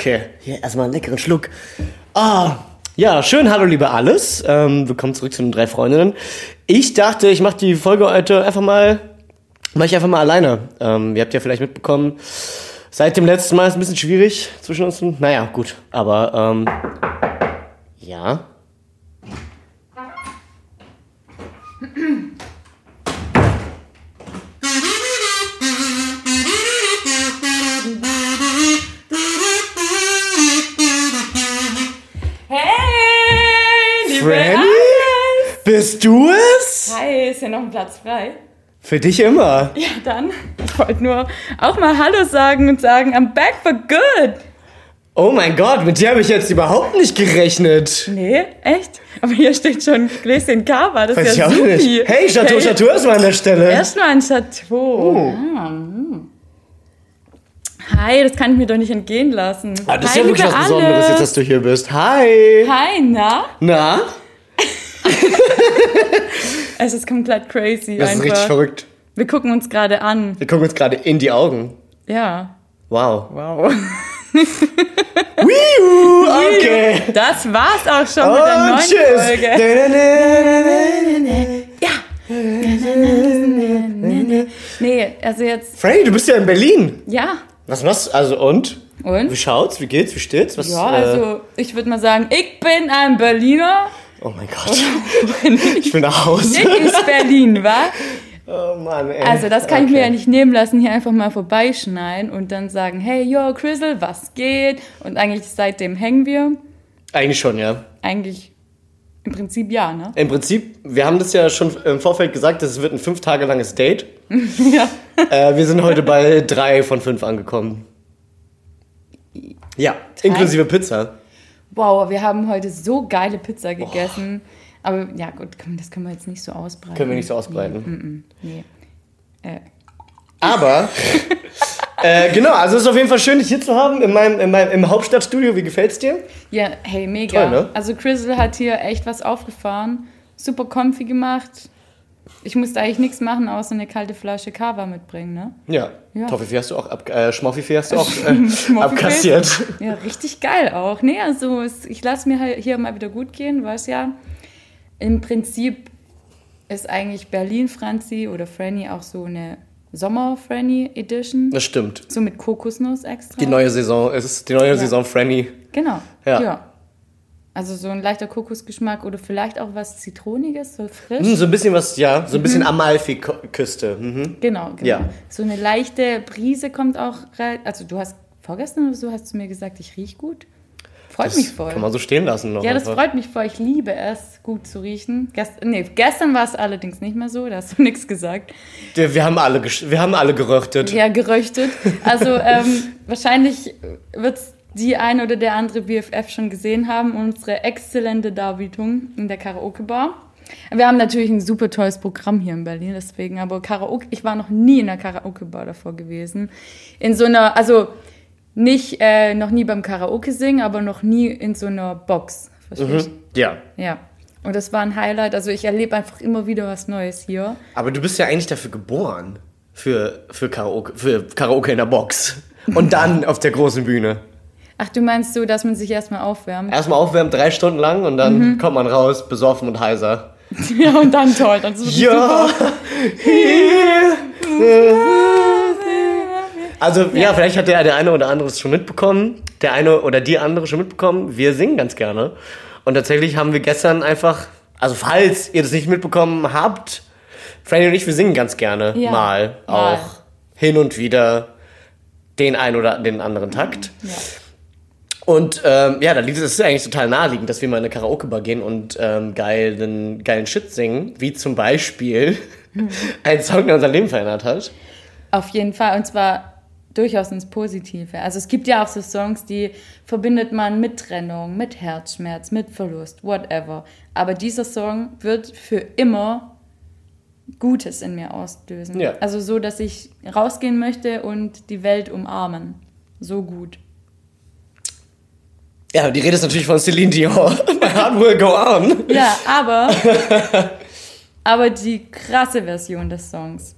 okay. Hier erstmal einen leckeren Schluck. Ah, ja, schön, hallo liebe alles. Ähm, willkommen zurück zu den drei Freundinnen. Ich dachte, ich mache die Folge heute einfach mal, mache ich einfach mal alleine. Ähm, ihr habt ja vielleicht mitbekommen, seit dem letzten Mal ist es ein bisschen schwierig zwischen uns. Naja, gut, aber ähm, ja. Bist du es? Hi, ist ja noch ein Platz frei? Für dich immer. Ja, dann. Ich wollte nur auch mal Hallo sagen und sagen, I'm back for good. Oh mein Gott, mit dir habe ich jetzt überhaupt nicht gerechnet. Nee, echt? Aber hier steht schon Gläschen Kava, das Weiß ist ich ja auch supi. nicht. Hey, Chateau, Hey, Chateau ist mal an der Stelle. Erstmal ein Chateau. Ah, hm. Hi, das kann ich mir doch nicht entgehen lassen. Ah, das ist Hi, ja wirklich was Besonderes, jetzt, dass du hier bist. Hi. Hi, na? Na? Es ist komplett crazy Das ist einfach. richtig verrückt. Wir gucken uns gerade an. Wir gucken uns gerade in die Augen. Ja. Wow. Wow. Wiu, okay. Das war's auch schon mit der Und neuen tschüss. Folge. Nee, also jetzt, Franny, du bist ja in Berlin. ja. Was machst du? Also und? Wie Und? schaut's? Wie geht's? Wie steht's? Was, Ja, äh, also ich würde mal sagen, ich bin ein Berliner. Oh mein Gott. Ich will nach Hause. Ich ist Berlin, wa? Oh Mann, ey. Also das kann ich mir Okay. ja nicht nehmen lassen, hier einfach mal vorbeischneiden und dann sagen, hey, yo, Crystal, was geht? Und eigentlich seitdem hängen wir. Eigentlich schon, ja. Eigentlich im Prinzip ja, ne? Im Prinzip, wir haben das ja schon im Vorfeld gesagt, das wird ein fünf Tage langes Date. ja. Äh, wir sind heute bei drei von fünf angekommen. Ja, inklusive Pizza. Wow, wir haben heute so geile Pizza gegessen. Aber ja, gut, das können wir jetzt nicht so ausbreiten. Können wir nicht so ausbreiten. Nee. Äh, Aber, äh, genau, also es ist auf jeden Fall schön, dich hier zu haben in meinem, in meinem, im Hauptstadtstudio. Wie gefällt's dir? ja, hey, mega. Toll, ne? Also Crystal hat hier echt was aufgefahren. Super comfy gemacht. Ich musste eigentlich nichts machen, außer eine kalte Flasche Kava mitbringen, ne? Ja. Ja. Toffifee hast du auch, ab, äh, Schmoffifee hast du auch äh, abkassiert. Ja, richtig geil auch. Nee, also es, ich lasse mir halt hier mal wieder gut gehen, weiß ja. Im Prinzip ist eigentlich Berlin Franzi oder Franny auch so eine Sommer-Franny Edition. Das stimmt. So mit Kokosnuss extra. Die neue Saison, es ist die neue Saison Franny. Genau. Ja. Ja. Also so ein leichter Kokosgeschmack oder vielleicht auch was Zitroniges, so frisch. Hm, so ein bisschen was, ja, so ein bisschen Amalfi-Küste. Mhm. Genau, genau. Ja. So eine leichte Brise kommt auch rein. Also du hast vorgestern oder so hast du mir gesagt, ich riech gut. Freut Das mich voll. kann man so stehen lassen. Noch Ja, das einfach. freut mich voll. Ich liebe es, gut zu riechen. Gest nee, gestern war es allerdings nicht mehr so, da hast du nichts gesagt. Wir haben alle, wir haben alle geröchtet. Ja, geröchtet. Also ähm, wahrscheinlich wird die ein oder der andere BFF schon gesehen haben, unsere exzellente Darbietung in der Karaoke-Bar. Wir haben natürlich ein super tolles Programm hier in Berlin, deswegen, aber Karaoke, ich war noch nie in der Karaoke-Bar davor gewesen. In so einer, also nicht, äh, noch nie beim Karaoke singen, aber noch nie in so einer Box. Verstehst? Mhm. Ja. Ja. Und das war ein Highlight. Also ich erlebe einfach immer wieder was Neues hier. Aber du bist ja eigentlich dafür geboren. Für, für, Karaoke, für Karaoke in der Box. Und dann auf der großen Bühne. Ach, du meinst so, dass man sich erstmal aufwärmt? Erstmal aufwärmen, drei Stunden lang und dann Mhm. kommt man raus, besoffen und heiser. Ja, und dann toll. Dann ist es Ja! Also, ja. vielleicht hat der, der eine oder andere es schon mitbekommen. Der eine oder die andere schon mitbekommen. Wir singen ganz gerne. Und tatsächlich haben wir gestern einfach, also falls ihr das nicht mitbekommen habt, Franny und ich, wir singen ganz gerne Ja. mal, Mal. auch hin und wieder den einen oder den anderen Takt. Ja. Und ähm, ja, da liegt es ist eigentlich total naheliegend, dass wir mal in eine Karaoke-Bar gehen und ähm, geilen, geilen Shit singen, wie zum Beispiel ein Song, der unser Leben verändert hat. Auf jeden Fall. Und zwar durchaus ins Positive. Also es gibt ja auch so Songs, die verbindet man mit Trennung, mit Herzschmerz, mit Verlust, whatever. Aber dieser Song wird für immer Gutes in mir auslösen. Ja. Also so, dass ich rausgehen möchte und die Welt umarmen. So gut. Ja, die Rede ist natürlich von Celine Dion. My heart will go on. Ja, aber, aber die krasse Version des Songs.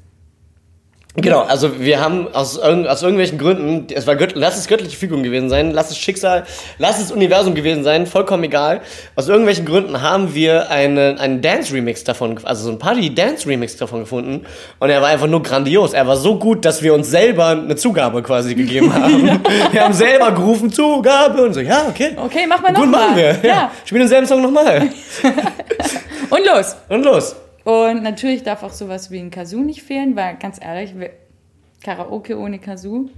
Genau, also wir haben aus, irgend, aus irgendwelchen Gründen, es war Gött, lass es göttliche Fügung gewesen sein, lass es Schicksal, lass es Universum gewesen sein, vollkommen egal. Aus irgendwelchen Gründen haben wir eine, einen Dance-Remix davon, also so ein Party-Dance-Remix davon gefunden. Und er war einfach nur grandios. Er war so gut, dass wir uns selber eine Zugabe quasi gegeben haben. wir haben selber gerufen, Zugabe und so, ja, okay. Okay, mach mal Gut, nochmal. machen wir. Ja. Ja. Spielen denselben Song nochmal. Und los. Und los. Und natürlich darf auch sowas wie ein Kazoo nicht fehlen, weil ganz ehrlich, Karaoke ohne Kazoo.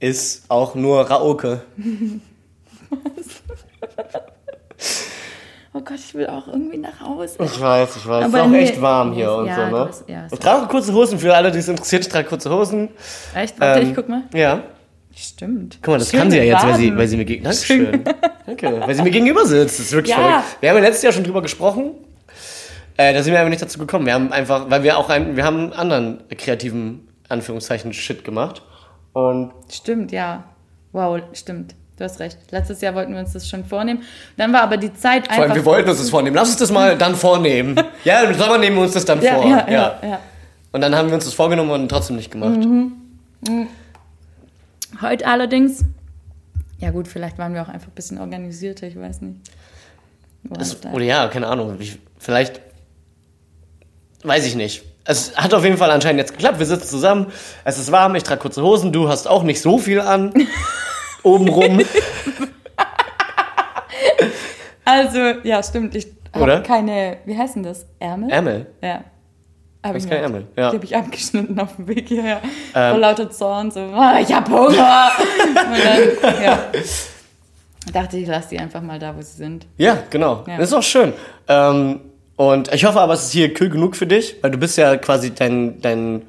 Ist auch nur Raoke. Oh Gott, ich will auch irgendwie nach Hause. Ich weiß, ich weiß. Aber ist auch nee, echt warm hier und ja, so, ne? bist- ja, ich trage kurze Hosen für alle, die es interessiert. Ich trage kurze Hosen. Echt? Warte, Ähm, ich guck mal. Ja. Stimmt. Guck mal, das Schöne kann sie ja jetzt, weil sie, weil sie mir gegenüber. Dankeschön. Danke. Weil sie mir gegenüber sitzt. Das ist wirklich Ja. verrückt. Wir haben ja letztes Jahr schon drüber gesprochen. Äh, da sind wir aber nicht dazu gekommen. Wir haben einfach, weil wir auch einen, wir haben einen anderen kreativen, Anführungszeichen, Shit gemacht. Und Stimmt, ja. Wow, stimmt. Du hast recht. Letztes Jahr wollten wir uns das schon vornehmen. Dann war aber die Zeit vor allem, einfach. wir wollten uns das vornehmen. Lass uns das mal dann vornehmen. ja, im Sommer nehmen wir uns das dann ja, vor. ja, ja, ja. Und dann haben wir uns das vorgenommen und trotzdem nicht gemacht. Heute allerdings. Ja, gut, vielleicht waren wir auch einfach ein bisschen organisierter, ich weiß nicht. Oder ja, keine Ahnung. Ich, vielleicht. Weiß ich nicht. Es hat auf jeden Fall anscheinend jetzt geklappt. Wir sitzen zusammen. Es ist warm. Ich trage kurze Hosen. Du hast auch nicht so viel an. Obenrum. Also, ja, stimmt. Ich habe keine, wie heißt denn das? Ärmel? Ärmel. Ja. Hab Hast ich keine nicht. Ärmel, ja. Die habe ich abgeschnitten auf dem Weg hierher. Ähm. Vor lauter Zorn, so, ah, ich hab Hunger. Und dann, ja. Dachte ich, lass die einfach mal da, wo sie sind. Ja, genau. Ja. Das ist auch schön. Ähm, und ich hoffe aber, es ist hier kühl genug für dich, weil du bist ja quasi dein, dein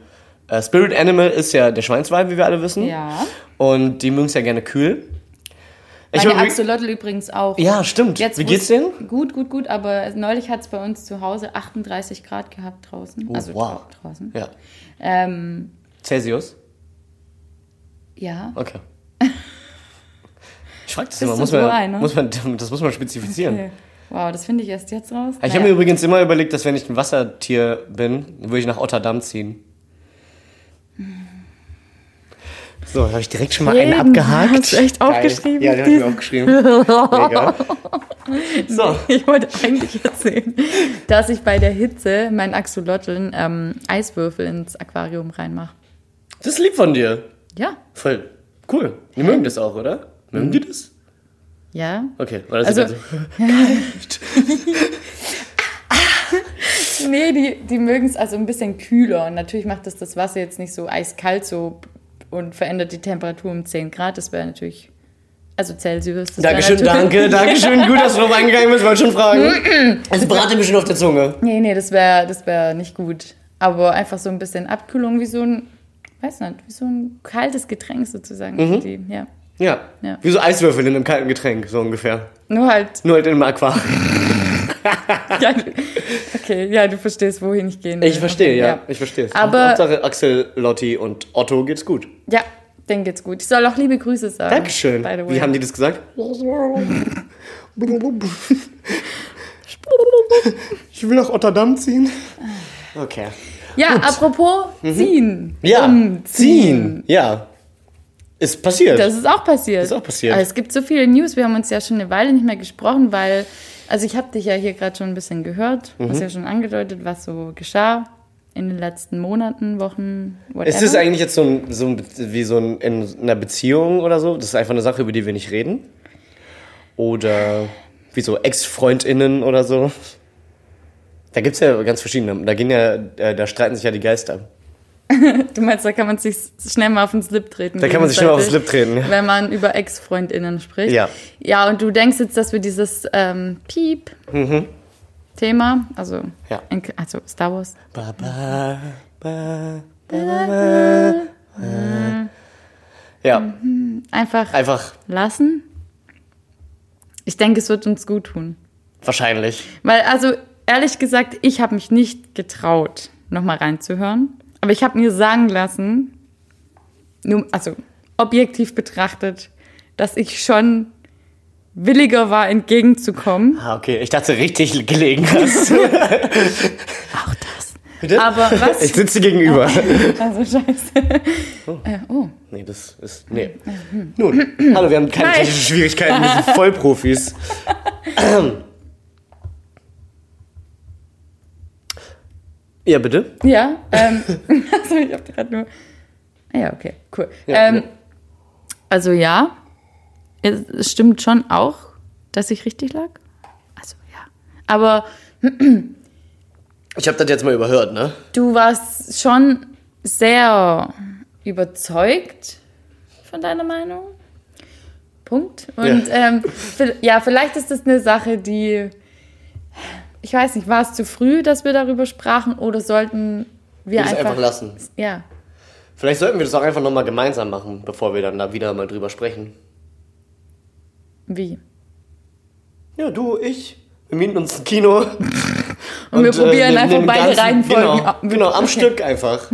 äh, Spirit Animal ist ja der Schweinswein, wie wir alle wissen. Ja. Und die mögen es ja gerne kühl. Ich Meine Axolotl übrigens auch. ja, stimmt. Jetzt, wie geht's denen? Gut, gut, gut. Aber neulich hat es bei uns zu Hause 38 Grad gehabt draußen. Oh, also wow. dra- draußen. Ja. Ähm, Celsius? ja. Okay. Ich frag das immer, muss man, ein, ne? muss man, das muss man spezifizieren. Okay. Wow, das finde ich erst jetzt raus. Ich habe mir übrigens immer überlegt, dass wenn ich ein Wassertier bin, würde ich nach Otterdamm ziehen. So, habe ich direkt schon mal einen Jeden abgehakt. hast du echt Geil. aufgeschrieben? Ja, den habe ich mir aufgeschrieben. Mega. So, Ich wollte eigentlich erzählen, dass ich bei der Hitze meinen Axolotln ähm, Eiswürfel ins Aquarium reinmache. das ist lieb von dir. Ja, Voll cool. Die mögen das auch, oder? Mögen die das? Ja. Okay, weil das Also- ist halt Nee, die, die mögen es also ein bisschen kühler. Und natürlich macht das das Wasser jetzt nicht so eiskalt so und verändert die Temperatur um 10 Grad. Das wäre natürlich, also Celsius. Das Dankeschön, danke, Dankeschön. Gut, dass du drauf eingegangen bist, wollte schon fragen. Es brate mir schon auf der Zunge. Nee, nee, das wäre das wär nicht gut. Aber einfach so ein bisschen Abkühlung, wie so ein, weiß nicht, wie so ein kaltes Getränk sozusagen. Mhm. Die, ja. Ja. Ja. Wie so Eiswürfel in einem kalten Getränk, so ungefähr. Nur halt, Nur halt in einem Aquarium. ja, okay, ja, du verstehst, wohin ich gehen will. Ich verstehe, Okay, ja. Ich verstehe es. Aber- Hauptsache Axel, Lotti und Otto geht's gut. Ja, denen geht's gut. Ich soll auch liebe Grüße sagen. Dankeschön. By the way. Wie haben die das gesagt? Ich will nach Otterdamm ziehen. Okay. Ja, apropos ziehen. Mhm. Ja, Umziehen. ziehen. Ja. Ist passiert. Das ist auch passiert. Ist auch passiert. Aber es gibt so viele News. Wir haben uns ja schon eine Weile nicht mehr gesprochen, weil, also ich habe dich ja hier gerade schon ein bisschen gehört, Mhm. hast ja schon angedeutet, was so geschah in den letzten Monaten, Wochen, whatever. ist es eigentlich jetzt so, ein, so ein, wie so ein, in einer Beziehung oder so? Das ist einfach eine Sache, über die wir nicht reden? Oder wie so Ex-FreundInnen oder so? Da gibt's ja ganz verschiedene. Da gehen ja, äh, da streiten sich ja die Geister. Du meinst, da kann man sich schnell mal auf den Slip treten. Da kann man sich schnell auf den Slip treten, ja. Wenn man über Ex-FreundInnen spricht. Ja. Ja, und du denkst jetzt, dass wir dieses ähm, Piep-Thema, also, Mhm. Ja. in, also Star Wars, Ba, ba, ba, ba, ba. Ja, einfach einfach lassen. Ich denke, es wird uns gut tun. wahrscheinlich. Weil, also, ehrlich gesagt, ich habe mich nicht getraut, nochmal reinzuhören. Aber ich habe mir sagen lassen, nur, also objektiv betrachtet, dass ich schon williger war, entgegenzukommen. Ah, okay. Ich dachte, richtig gelegen hast. Auch das. Bitte? Aber was? Ich sitze gegenüber. Also scheiße. Äh, oh. Nee, das ist. Nee. Nun, hallo, wir haben keine technischen Schwierigkeiten, wir sind Vollprofis. Ja, bitte? Ja, ähm, also ich habe gerade nur. Ah Ja, okay, cool. Ja, ähm, ja. Also ja, es, es stimmt schon auch, dass ich richtig lag. Also ja. Aber Ich habe das jetzt mal überhört, ne? du warst schon sehr überzeugt von deiner Meinung. Punkt. Und ähm, vi- ja, vielleicht ist das eine Sache, die. Ich weiß nicht, war es zu früh, dass wir darüber sprachen oder sollten wir einfach. einfach lassen. Ja. Vielleicht sollten wir das auch einfach nochmal gemeinsam machen, bevor wir dann da wieder mal drüber sprechen. Wie? Ja, du, ich. Wir mieten uns ein Kino. Und, wir probieren einfach nehmen beide ganzen- Reihenfolgen Genau, genau am Okay. Stück einfach.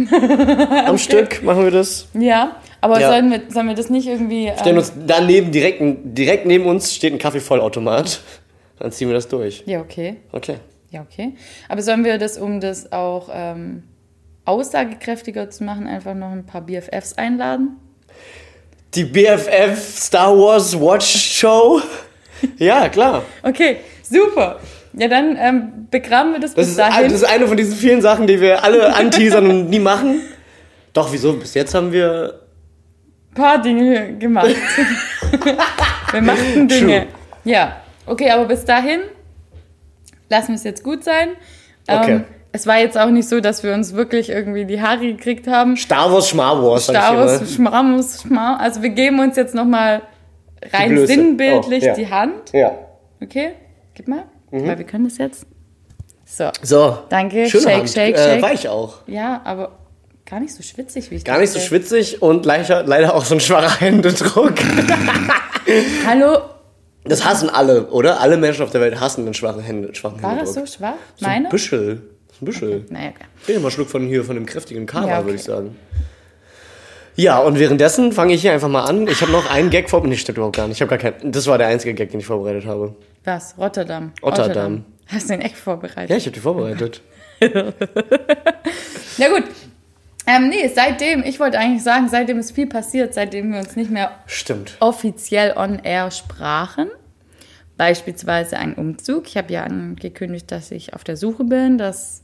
Am Stück machen wir das. Ja, aber Ja. Sollen, wir, sollen wir das nicht irgendwie. Stellen Ähm, uns daneben, direkt, direkt neben uns steht ein Kaffeevollautomat. Dann ziehen wir das durch. ja, okay. Okay. Ja, okay. Aber sollen wir das, um das auch ähm, aussagekräftiger zu machen, einfach noch ein paar BFFs einladen? Die BFF Star Wars Watch Show. Ja, klar. Okay, super. Ja, dann ähm, begraben wir das, Das bis ist, dahin. das ist eine von diesen vielen Sachen, die wir alle anteasern und nie machen. Doch, wieso? Bis jetzt haben wir. ein paar Dinge gemacht. wir machten Dinge. True. Ja, okay, aber bis dahin lassen wir es jetzt gut sein. Okay. Ähm, es war jetzt auch nicht so, dass wir uns wirklich irgendwie die Haare gekriegt haben. Star Wars Schmar Wars. Star. Wars, Schmarmus, Schmar. Also wir geben uns jetzt nochmal rein Blöße. sinnbildlich Oh, ja. die Hand. Ja. Okay, gib mal. Mhm. Weil wir können das jetzt. So, So. danke. Schöne shake, Hand. shake, äh, shake. Weich auch. Ja, aber gar nicht so schwitzig, wie ich Gar nicht so schwitzig und leider, leider auch so ein schwacher Händedruck. Hallo, Das hassen alle, oder? Alle Menschen auf der Welt hassen einen schwachen, Hände, schwachen war das so schwach? So ein Meine? Büschel. So Ein Büschel. Naja, okay. Ich nehme mal einen Schluck von hier, von dem kräftigen Kava, Ja, okay. würde ich sagen. Ja, und währenddessen fange ich hier einfach mal an. Ich habe noch einen Gag vor... Nee, stimmt überhaupt gar nicht. Ich habe gar keinen... Das war der einzige Gag, den ich vorbereitet habe. Was? Rotterdam. Rotterdam. Hast du den echt vorbereitet? Ja, ich habe die vorbereitet. Ja gut. Ähm, nee, seitdem, ich wollte eigentlich sagen, seitdem ist viel passiert, seitdem wir uns nicht mehr Stimmt. offiziell on air sprachen. Beispielsweise ein Umzug. Ich habe ja angekündigt, dass ich auf der Suche bin, dass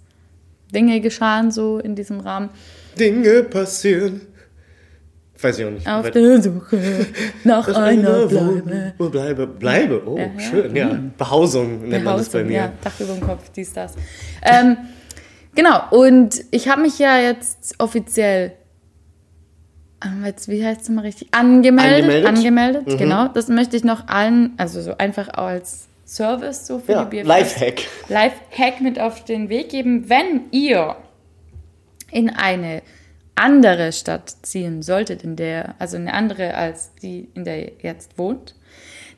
Dinge geschahen so in diesem Rahmen. Dinge passieren. Weiß ich auch nicht. Auf der Suche nach einer Wohnung- Bleibe. Wo bleibe. Bleibe. Oh, Ja, schön. Ja. Behausung nennt man das bei Behausung, mir. Ja, Dach über dem Kopf, dies, das. Ähm, genau, und ich habe mich ja jetzt offiziell, ähm, jetzt, wie heißt es mal richtig, angemeldet. Angemeldet? Angemeldet, Mhm. genau. Das möchte ich noch allen, also so einfach als Service so für Ja, die BFF. Lifehack. Live-Hack mit auf den Weg geben. Wenn ihr in eine andere Stadt ziehen solltet, in der, also eine andere als die, in der ihr jetzt wohnt,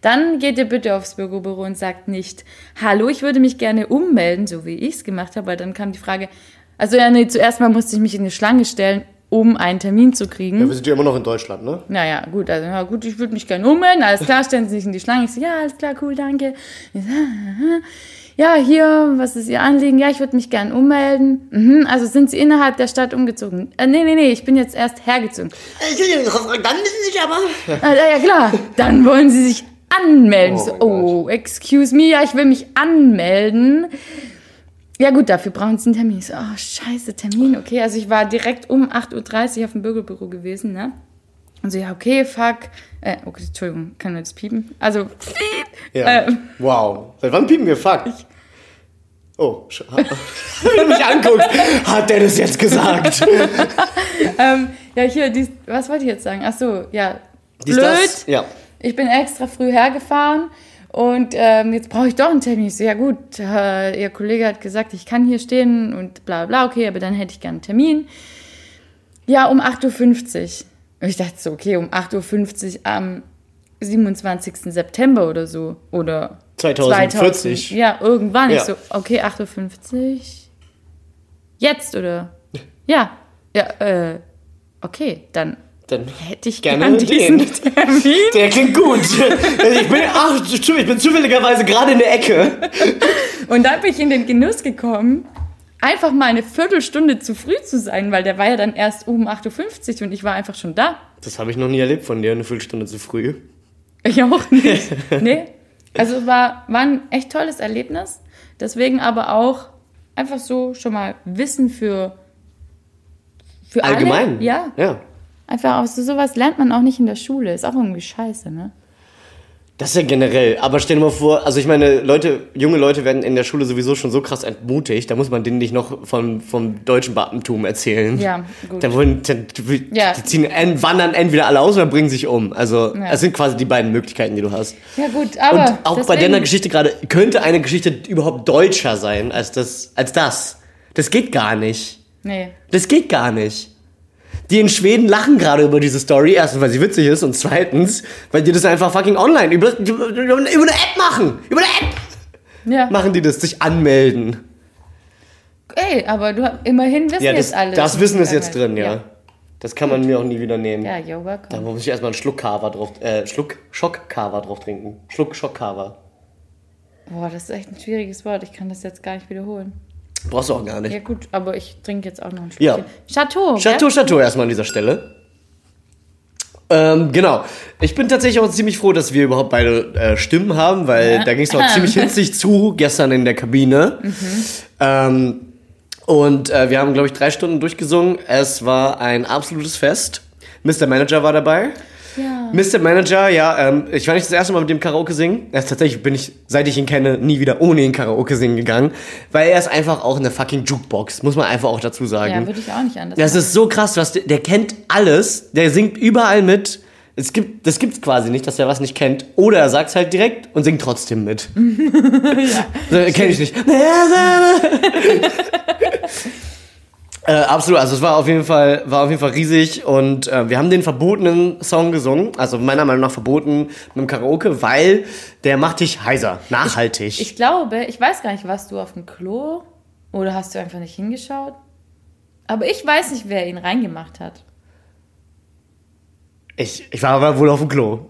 dann geht ihr bitte aufs Bürobüro und sagt nicht, hallo, ich würde mich gerne ummelden, so wie ich es gemacht habe, weil dann kam die Frage, also ja, nee, zuerst mal musste ich mich in eine Schlange stellen, um einen Termin zu kriegen. Ja, wir sind ja immer noch in Deutschland, ne? Naja, gut, also ja, gut, ich würde mich gerne ummelden. Alles klar, stellen Sie sich in die Schlange. Ich so, ja, alles klar, cool, danke. So. Ja, hier, was ist Ihr Anliegen? Ja, ich würde mich gerne ummelden. Mhm, also sind Sie innerhalb der Stadt umgezogen? Äh, nee, nee, nee, ich bin jetzt erst hergezogen. Dann müssen Sie sich aber... Ah, ja, ja, klar. Dann wollen Sie sich anmelden. Oh Ich so, oh, excuse me, ja, ich will mich anmelden. Ja gut, dafür brauchen Sie einen Termin. Ich so, oh, scheiße, Termin, okay. Also ich war direkt um 8.30 Uhr auf dem Bürgerbüro gewesen, ne? Und so, ja, okay, fuck. Äh, okay, Entschuldigung, können wir das piepen? Also, piep. Ja. Ähm, Wow. Seit wann piepen wir? Fuck. Oh, sch- wenn du mich anguckst, hat der das jetzt gesagt? ähm, ja, hier, dies, was wollte ich jetzt sagen? Ach so, ja, Dies, blöd. das? Ja. Ich bin extra früh hergefahren und ähm, jetzt brauche ich doch einen Termin. Ich so, ja gut, äh, Ihr Kollege hat gesagt, ich kann hier stehen und bla bla, okay, aber dann hätte ich gerne einen Termin. Ja, um 8.50 Uhr. Und ich dachte so, okay, um 8.50 Uhr am 27. September oder so. Oder 2040. 2000, ja, irgendwann. Ja. Ich so, okay, 8.50 Uhr. Jetzt, oder? Ja. Ja, äh, okay, dann Dann Hätte ich Gerne gerne diesen den. Termin. Der klingt gut. Ich bin, ach, ich bin zufälligerweise gerade in der Ecke. Und dann bin ich in den Genuss gekommen, einfach mal eine Viertelstunde zu früh zu sein, weil der war ja dann erst um 8.50 Uhr und ich war einfach schon da. Das habe ich noch nie erlebt von dir, eine Viertelstunde zu früh. Ich auch nicht. nee. Also war, war ein echt tolles Erlebnis. Deswegen aber auch einfach so schon mal Wissen für, für Allgemein. Alle. Ja. Ja. Einfach aus so sowas lernt man auch nicht in der Schule. Ist auch irgendwie scheiße, ne? Das ist ja generell. Aber stell dir mal vor, also ich meine, Leute, junge Leute werden in der Schule sowieso schon so krass entmutigt, da muss man denen nicht noch vom, vom deutschen Beamtentum erzählen. Ja, gut. Da wollen, die, Ja. die ziehen, en- wandern entweder alle aus oder bringen sich um. Also, Ja. das sind quasi die beiden Möglichkeiten, die du hast. Ja gut, aber Und auch bei deswegen- deiner Geschichte gerade, könnte eine Geschichte überhaupt deutscher sein als das, als das? Das geht gar nicht. Nee. Das geht gar nicht. Die in Schweden lachen gerade über diese Story. Erstens, weil sie witzig ist und zweitens, weil die das einfach fucking online über, über, über eine App machen. Über eine App Ja. machen die das, sich anmelden. Ey, aber du immerhin wissen Ja, jetzt das, alle. das Wissen ist jetzt drin, ja. Das kann man mir auch nie wieder nehmen. Ja, you're welcome. Da muss ich erstmal einen Schluck Kava drauf, äh, Schluck Schock Kava drauf trinken. Schluck Schock Kava. Boah, das ist echt ein schwieriges Wort. Ich kann das jetzt gar nicht wiederholen. Brauchst du auch gar nicht. Ja gut, aber ich trinke jetzt auch noch einen Schluck. Ja. Chateau. Chateau, Chateau erstmal an dieser Stelle. Ähm, genau. Ich bin tatsächlich auch ziemlich froh, dass wir überhaupt beide äh, Stimmen haben, weil Ja. da ging es auch ziemlich hitzig zu gestern in der Kabine. Ähm, und äh, wir haben, glaube ich, drei Stunden durchgesungen. Es war ein absolutes Fest. Mr. Manager war dabei. Ja. Mr. Manager, ja, ähm, ich war nicht das erste Mal mit dem Karaoke singen. Erst tatsächlich bin ich, seit ich ihn kenne, nie wieder ohne ihn Karaoke singen gegangen. Weil er ist einfach auch eine fucking Jukebox, muss man einfach auch dazu sagen. Ja, würde ich auch nicht anders Das machen. ist so krass, was der, der kennt alles, der singt überall mit. Es gibt, das gibt's quasi nicht, dass er was nicht kennt. Oder er sagt's halt direkt und singt trotzdem mit. ja. Kenn ich nicht. äh, absolut, also es war auf jeden Fall, war auf jeden Fall riesig und äh, wir haben den verbotenen Song gesungen, also meiner Meinung nach verboten mit dem Karaoke, weil der macht dich heiser, nachhaltig. Ich glaube, ich weiß gar nicht, warst du auf dem Klo oder hast du einfach nicht hingeschaut? Aber ich weiß nicht, wer ihn reingemacht hat. Ich, ich war aber wohl auf dem Klo.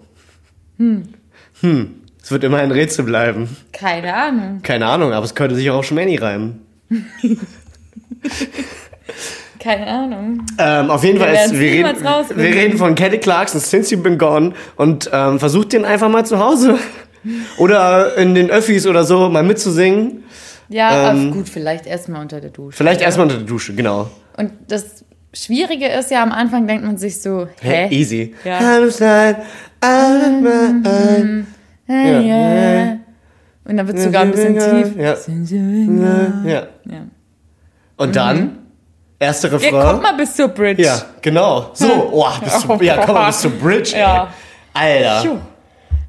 Hm. Hm. Es wird immer ein Rätsel bleiben. Keine Ahnung. Keine Ahnung, aber es könnte sich auch auf Schmanny reimen. Keine Ahnung. Ähm, auf jeden Wir Fall, ist, wir, reden, wir reden von Kelly Clarkson, Since You've Been Gone und ähm, versucht den einfach mal zu Hause oder in den Öffis oder so mal mitzusingen. Ja, Ähm, gut, vielleicht erstmal unter der Dusche. Vielleicht erstmal unter der Dusche, genau. Und das Schwierige ist ja, am Anfang denkt man sich so, Hä? hä? Easy. Ja. Ja. Und dann wird es sogar ein bisschen tief. Ja. ja. Ja. Und dann, erste Ja, kommt Refrain. mal bis zur Bridge. Ja, genau. So, oh, bis zu, ja, komm mal bis zur Bridge, ey. Ja. Alter.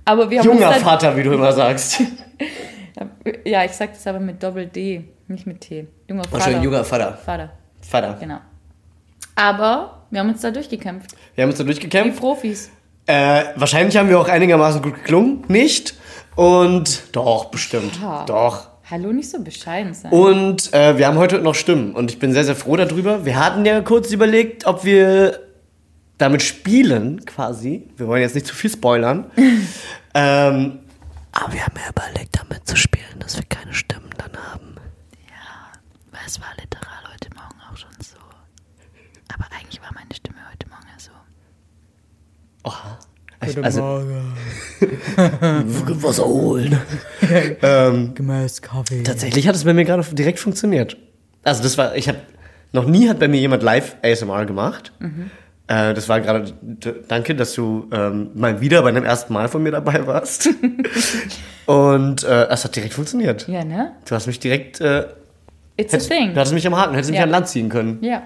Aber wir haben Junger dann, Vater, wie du immer sagst. Ja, ich sag das aber mit Doppel D, nicht mit T. Junger Vater. Wahrscheinlich junger Vater. Vater, Vater. genau. Aber wir haben uns da durchgekämpft. Wir haben uns da Wie durchgekämpft. Profis. Äh, wahrscheinlich haben wir auch einigermaßen gut geklungen. Nicht. Und doch, bestimmt. Ja. Doch. Hallo, nicht so bescheiden sein. Und äh, wir haben heute noch Stimmen. Und ich bin sehr, sehr froh darüber. Wir hatten ja kurz überlegt, ob wir damit spielen, quasi. Wir wollen jetzt nicht zu viel spoilern. ähm, aber wir haben ja überlegt, damit zu spielen, dass wir keine Stimmen dann haben. Weil es war literal heute Morgen auch schon so. Aber eigentlich war meine Stimme heute Morgen ja so. Oha. Ich, also, Wasser holen. ähm, Gemäß Kaffee. tatsächlich hat es bei mir gerade direkt funktioniert. Also das war, ich habe noch nie hat bei mir jemand live ASMR gemacht. Äh, das war gerade, danke, dass du ähm, mal wieder bei dem ersten Mal von mir dabei warst. Und äh, es hat direkt funktioniert. Ja, ne? Du hast mich direkt, äh, It's a hättest, thing. du hattest mich am Haken, hättest mich Ja. an Land ziehen können. Ja.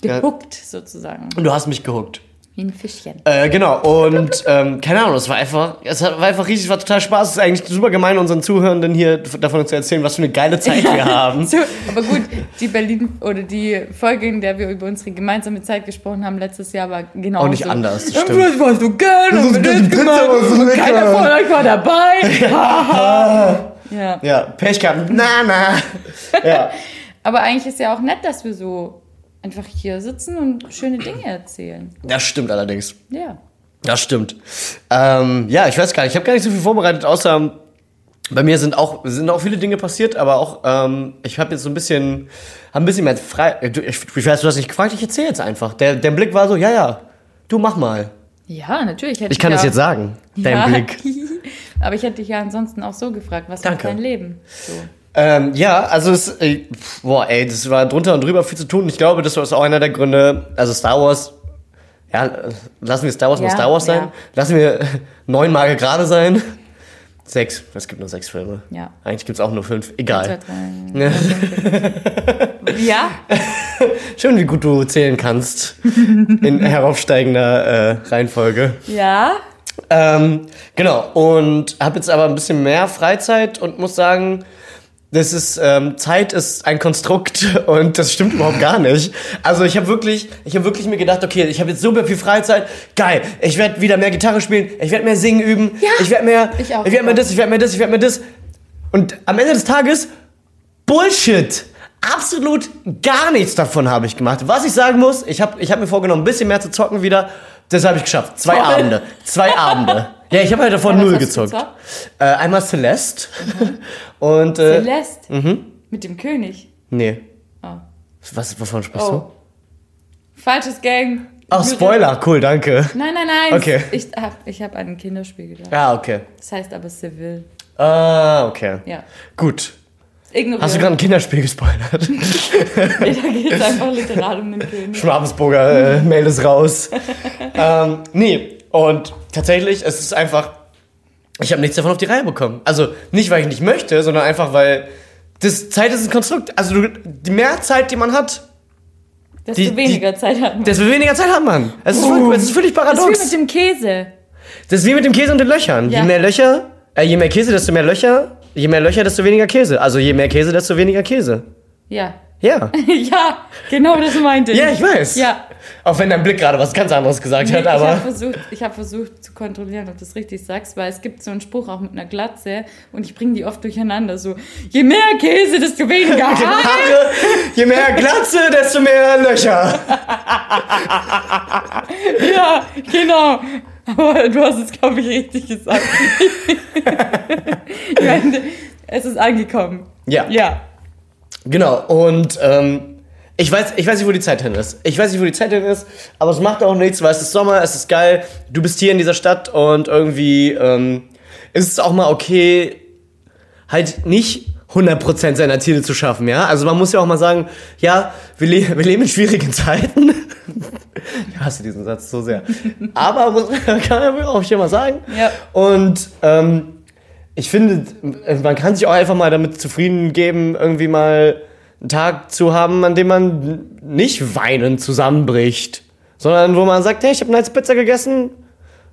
Gehuckt sozusagen. Und du hast mich gehuckt. Wie ein Fischchen. Äh, genau, und ähm, keine Ahnung, es war einfach, es war einfach riesig, es war total Spaß. Es ist eigentlich super gemein, unseren Zuhörenden hier davon zu erzählen, was für eine geile Zeit wir haben. So, aber gut, die Berlin oder die Folge, in der wir über unsere gemeinsame Zeit gesprochen haben letztes Jahr, war genau Auch nicht so. anders, das stimmt. War so geil, Das haben ist wir die das Pizza gemacht so und keiner von euch war dabei. Ja. Ja, Pech gehabt. Na, na. Ja. Aber eigentlich ist ja auch nett, dass wir so einfach hier sitzen und schöne Dinge erzählen. Das stimmt allerdings. Ja. Das stimmt. Ähm, ja, ich weiß gar nicht. Ich habe gar nicht so viel vorbereitet, außer bei mir sind auch sind auch viele Dinge passiert, aber auch ähm, ich habe jetzt so ein bisschen hab ein bisschen mehr frei. äh, ich, ich weiß, du hast nicht gefragt. Ich erzähle jetzt einfach. Der der Blick war so, ja ja, du mach mal. Ja, natürlich. Hätte Ich kann das jetzt sagen. Dein ja. Blick. Aber ich hätte dich ja ansonsten auch so gefragt, was Danke. ist dein Leben? So. Ähm, ja, also es, äh, boah, ey, das war drunter und drüber viel zu tun. Ich glaube, das war auch einer der Gründe. Also Star Wars, ja, lassen wir Star Wars Ja, Star Wars sein. ja. Lassen wir neunmal gerade sein. Sechs. Es gibt nur sechs Filme. Ja. Eigentlich gibt's auch nur fünf. Egal. Ja, Schön, wie gut du zählen kannst. In heraufsteigender äh, Reihenfolge. ja. Ähm, genau. Und habe jetzt aber ein bisschen mehr Freizeit und muss sagen, das ist ähm, Zeit ist ein Konstrukt und das stimmt überhaupt gar nicht. Also ich habe wirklich, ich habe wirklich mir gedacht, okay, ich habe jetzt super viel Freizeit, geil. Ich werde wieder mehr Gitarre spielen, ich werde mehr singen üben, Ja, ich werde mehr, ich auch. ich werde mehr das, ich werde mehr das, ich werde mehr das. Und am Ende des Tages Bullshit. Absolut gar nichts davon habe ich gemacht. Was ich sagen muss, ich habe ich hab mir vorgenommen, ein bisschen mehr zu zocken wieder. Das habe ich geschafft. Zwei Toll. Abende. Zwei Abende. Ja, ich habe halt davor Ja, null du gezockt. gezockt? Äh, einmal Celeste. Und äh, Celeste. Mhm. Mit dem König. nee. Oh. Was, wovon sprichst oh. Falsches Gang. du? Oh, Spoiler. Cool, danke. Nein, nein, nein. Okay. Ich habe ich hab an ein Kinderspiel gedacht. Ja, okay. Das heißt aber Seville. Ah, okay. Ja. Gut. Ignorieren. Hast du gerade ein Kinderspiel gespoilert? Nee, da geht es einfach literal um den König. Schwabensburger, äh, Mail ist raus. ähm, nee, und tatsächlich, es ist einfach, ich habe nichts davon auf die Reihe bekommen. Also nicht, weil ich nicht möchte, sondern einfach, weil das Zeit ist ein Konstrukt. Also du, die mehr Zeit, die man hat, Desto Die- die- weniger Zeit hat man. desto weniger Zeit hat man. Es ist, völlig- es ist völlig das ist wie paradox. mit dem Käse. Das ist wie mit dem Käse und den Löchern. Ja. Je mehr Löcher, äh, je mehr Käse, desto mehr Löcher. Je mehr Löcher, desto weniger Käse. Also je mehr Käse, desto weniger Käse. Ja. Ja. ja, genau das meinte ich. Ja, ich weiß. Ja. Auch wenn dein Blick gerade was ganz anderes gesagt Nee, hat, ich habe aber. versucht, ich hab versucht zu kontrollieren, ob du es richtig sagst, weil es gibt so einen Spruch auch mit einer Glatze und ich bringe die oft durcheinander. So, je mehr Käse, desto weniger Haare. Haare, je mehr Glatze, desto mehr Löcher. Ja, genau. Aber du hast es, glaube ich, richtig gesagt. ich meine, es ist angekommen. Ja. Ja. Genau, und ähm, ich, weiß, ich weiß nicht, wo die Zeit hin ist. Ich weiß nicht, wo die Zeit hin ist, aber es macht auch nichts, weil es ist Sommer, es ist geil. Du bist hier in dieser Stadt und irgendwie ähm, ist es auch mal okay, halt nicht 100% seiner Ziele zu schaffen, ja? Also man muss ja auch mal sagen, ja, wir, le wir leben in schwierigen Zeiten. ich hasse diesen Satz so sehr. Aber muss, kann man auch hier mal sagen. Ja. Und ähm, ich finde, man kann sich auch einfach mal damit zufrieden geben, irgendwie mal einen Tag zu haben, an dem man nicht weinend zusammenbricht, sondern wo man sagt, hey, ich habe eine nice Pizza gegessen,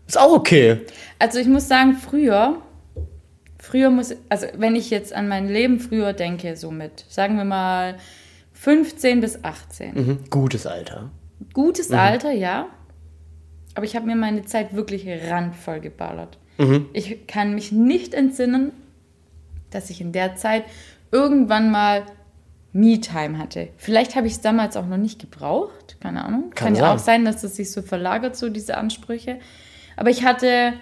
ist auch okay. Also ich muss sagen, früher, früher muss, also wenn ich jetzt an mein Leben früher denke, so mit, sagen wir mal 15 bis 18. Mhm. Gutes Alter. Gutes Alter, ja. Aber ich habe mir meine Zeit wirklich randvoll geballert. Ich kann mich nicht entsinnen, dass ich in der Zeit irgendwann mal Me-Time hatte. Vielleicht habe ich es damals auch noch nicht gebraucht, keine Ahnung. Kann Kann, ja auch sein, dass es sich so verlagert, so diese Ansprüche. Aber ich hatte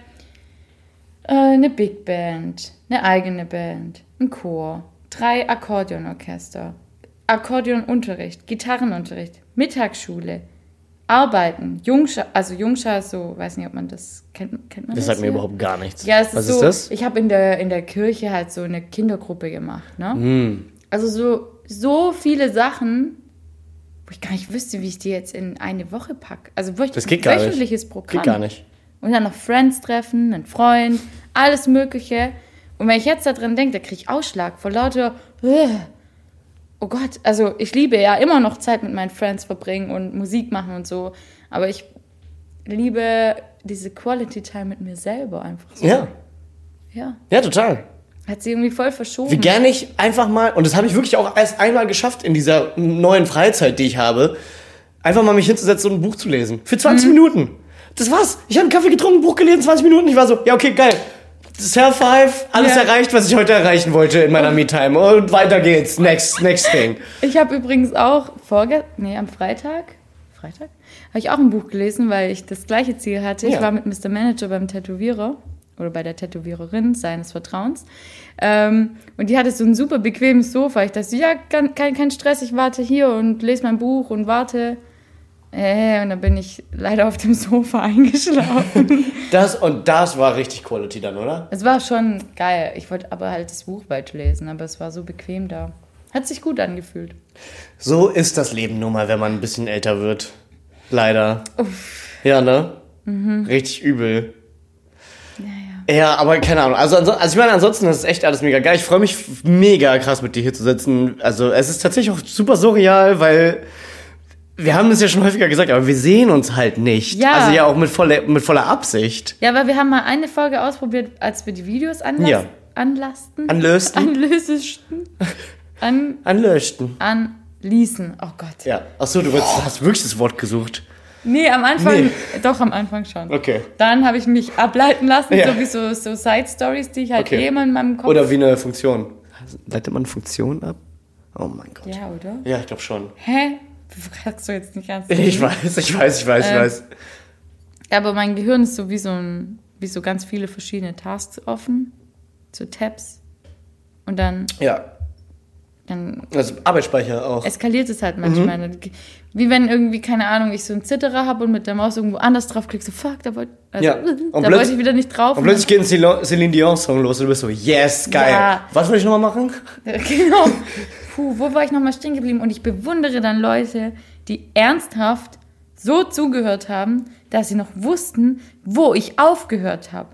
äh, eine Big Band, eine eigene Band, ein Chor, drei Akkordeonorchester, Akkordeonunterricht, Gitarrenunterricht, Mittagsschule, Arbeiten, Jungschar, also Jungschar ist so, weiß nicht, ob man das kennt, kennt man Das das? sagt mir hier? überhaupt gar nichts. Ja, es ist Was so, ist das? ich habe in der, in der Kirche halt so eine Kindergruppe gemacht, ne? Hm. Also so, so viele Sachen, wo ich gar nicht wüsste, wie ich die jetzt in eine Woche packe. Also wöch Das geht gar nicht. wöchentliches Programm. Geht gar nicht. Und dann noch Friends treffen, einen Freund, alles Mögliche. Und wenn ich jetzt da drin denke, da kriege ich Ausschlag vor lauter. "Ugh." Oh Gott, also ich liebe ja immer noch Zeit mit meinen Friends verbringen und Musik machen und so. Aber ich liebe diese Quality Time mit mir selber einfach so. Ja, Ja. ja, total. Hat sie irgendwie voll verschoben. Wie gerne ich einfach mal, und das habe ich wirklich auch erst einmal geschafft in dieser neuen Freizeit, die ich habe, einfach mal mich hinzusetzen und ein Buch zu lesen. Für 20 Minuten. Das war's. Ich habe einen Kaffee getrunken, ein Buch gelesen, 20 Minuten. Ich war so, ja, okay, geil. Self Five, alles Ja. erreicht, was ich heute erreichen wollte in meiner Me-Time. Und weiter geht's. Next, next thing. Ich habe übrigens auch vorge nee, am Freitag, Freitag, habe ich auch ein Buch gelesen, weil ich das gleiche Ziel hatte. Ja. Ich war mit Mr. Manager beim Tätowierer oder bei der Tätowiererin seines Vertrauens. Ähm, und die hatte so ein super bequemes Sofa. Ich dachte, ja, kein, kein Stress, ich warte hier und lese mein Buch und warte. Äh, und dann bin ich leider auf dem Sofa eingeschlafen. Das und das war richtig Quality dann, oder? es war schon geil. Ich wollte aber halt das Buch weiterlesen, aber es war so bequem da. Hat sich gut angefühlt. So ist das Leben nun mal, wenn man ein bisschen älter wird. Leider. Ja, ne? Richtig übel. Ja, aber keine Ahnung. Also, also ich meine, ansonsten ist es echt alles mega geil. Ich freue mich mega krass mit dir hier zu sitzen. Also es ist tatsächlich auch super surreal, weil wir haben das ja schon häufiger gesagt, aber wir sehen uns halt nicht. Ja. Also ja auch mit voller, mit voller Absicht. Ja, aber wir haben mal eine Folge ausprobiert, als wir die Videos anlas Ja. anlassten. Anlösten. Anlösten. An, Anlösten. anließen. Oh Gott. Ja. Achso, du wolltest, hast wirklich das Wort gesucht. Nee, am Anfang, Nee. doch am Anfang schon. Okay. Dann habe ich mich ableiten lassen, Ja. so wie so, so Side-Stories, die ich halt Okay. eh immer in meinem Kopf... Oder wie eine Funktion. Leitet man Funktion ab? Oh mein Gott. Ja, oder? Ja, ich glaube schon. Hä? Fragst du jetzt nicht ernst. Ich weiß, ich weiß, ich weiß, ich Äh, weiß. Aber mein Gehirn ist so wie so, ein, wie so ganz viele verschiedene Tasks offen. So Tabs. Und dann, Ja. dann Also Arbeitsspeicher auch. eskaliert es halt manchmal. Mhm. Wie wenn irgendwie, keine Ahnung, ich so einen Zitterer habe und mit der Maus irgendwo anders draufklicke, so fuck, da wollte also, Ja. da wollte ich wieder nicht drauf. Und plötzlich geht ein Celine Dion Song los und du bist so, yes, geil. Ja. Was will ich nochmal machen? genau. Puh, wo war ich nochmal stehen geblieben? Und ich bewundere dann Leute, die ernsthaft so zugehört haben, dass sie noch wussten, wo ich aufgehört habe.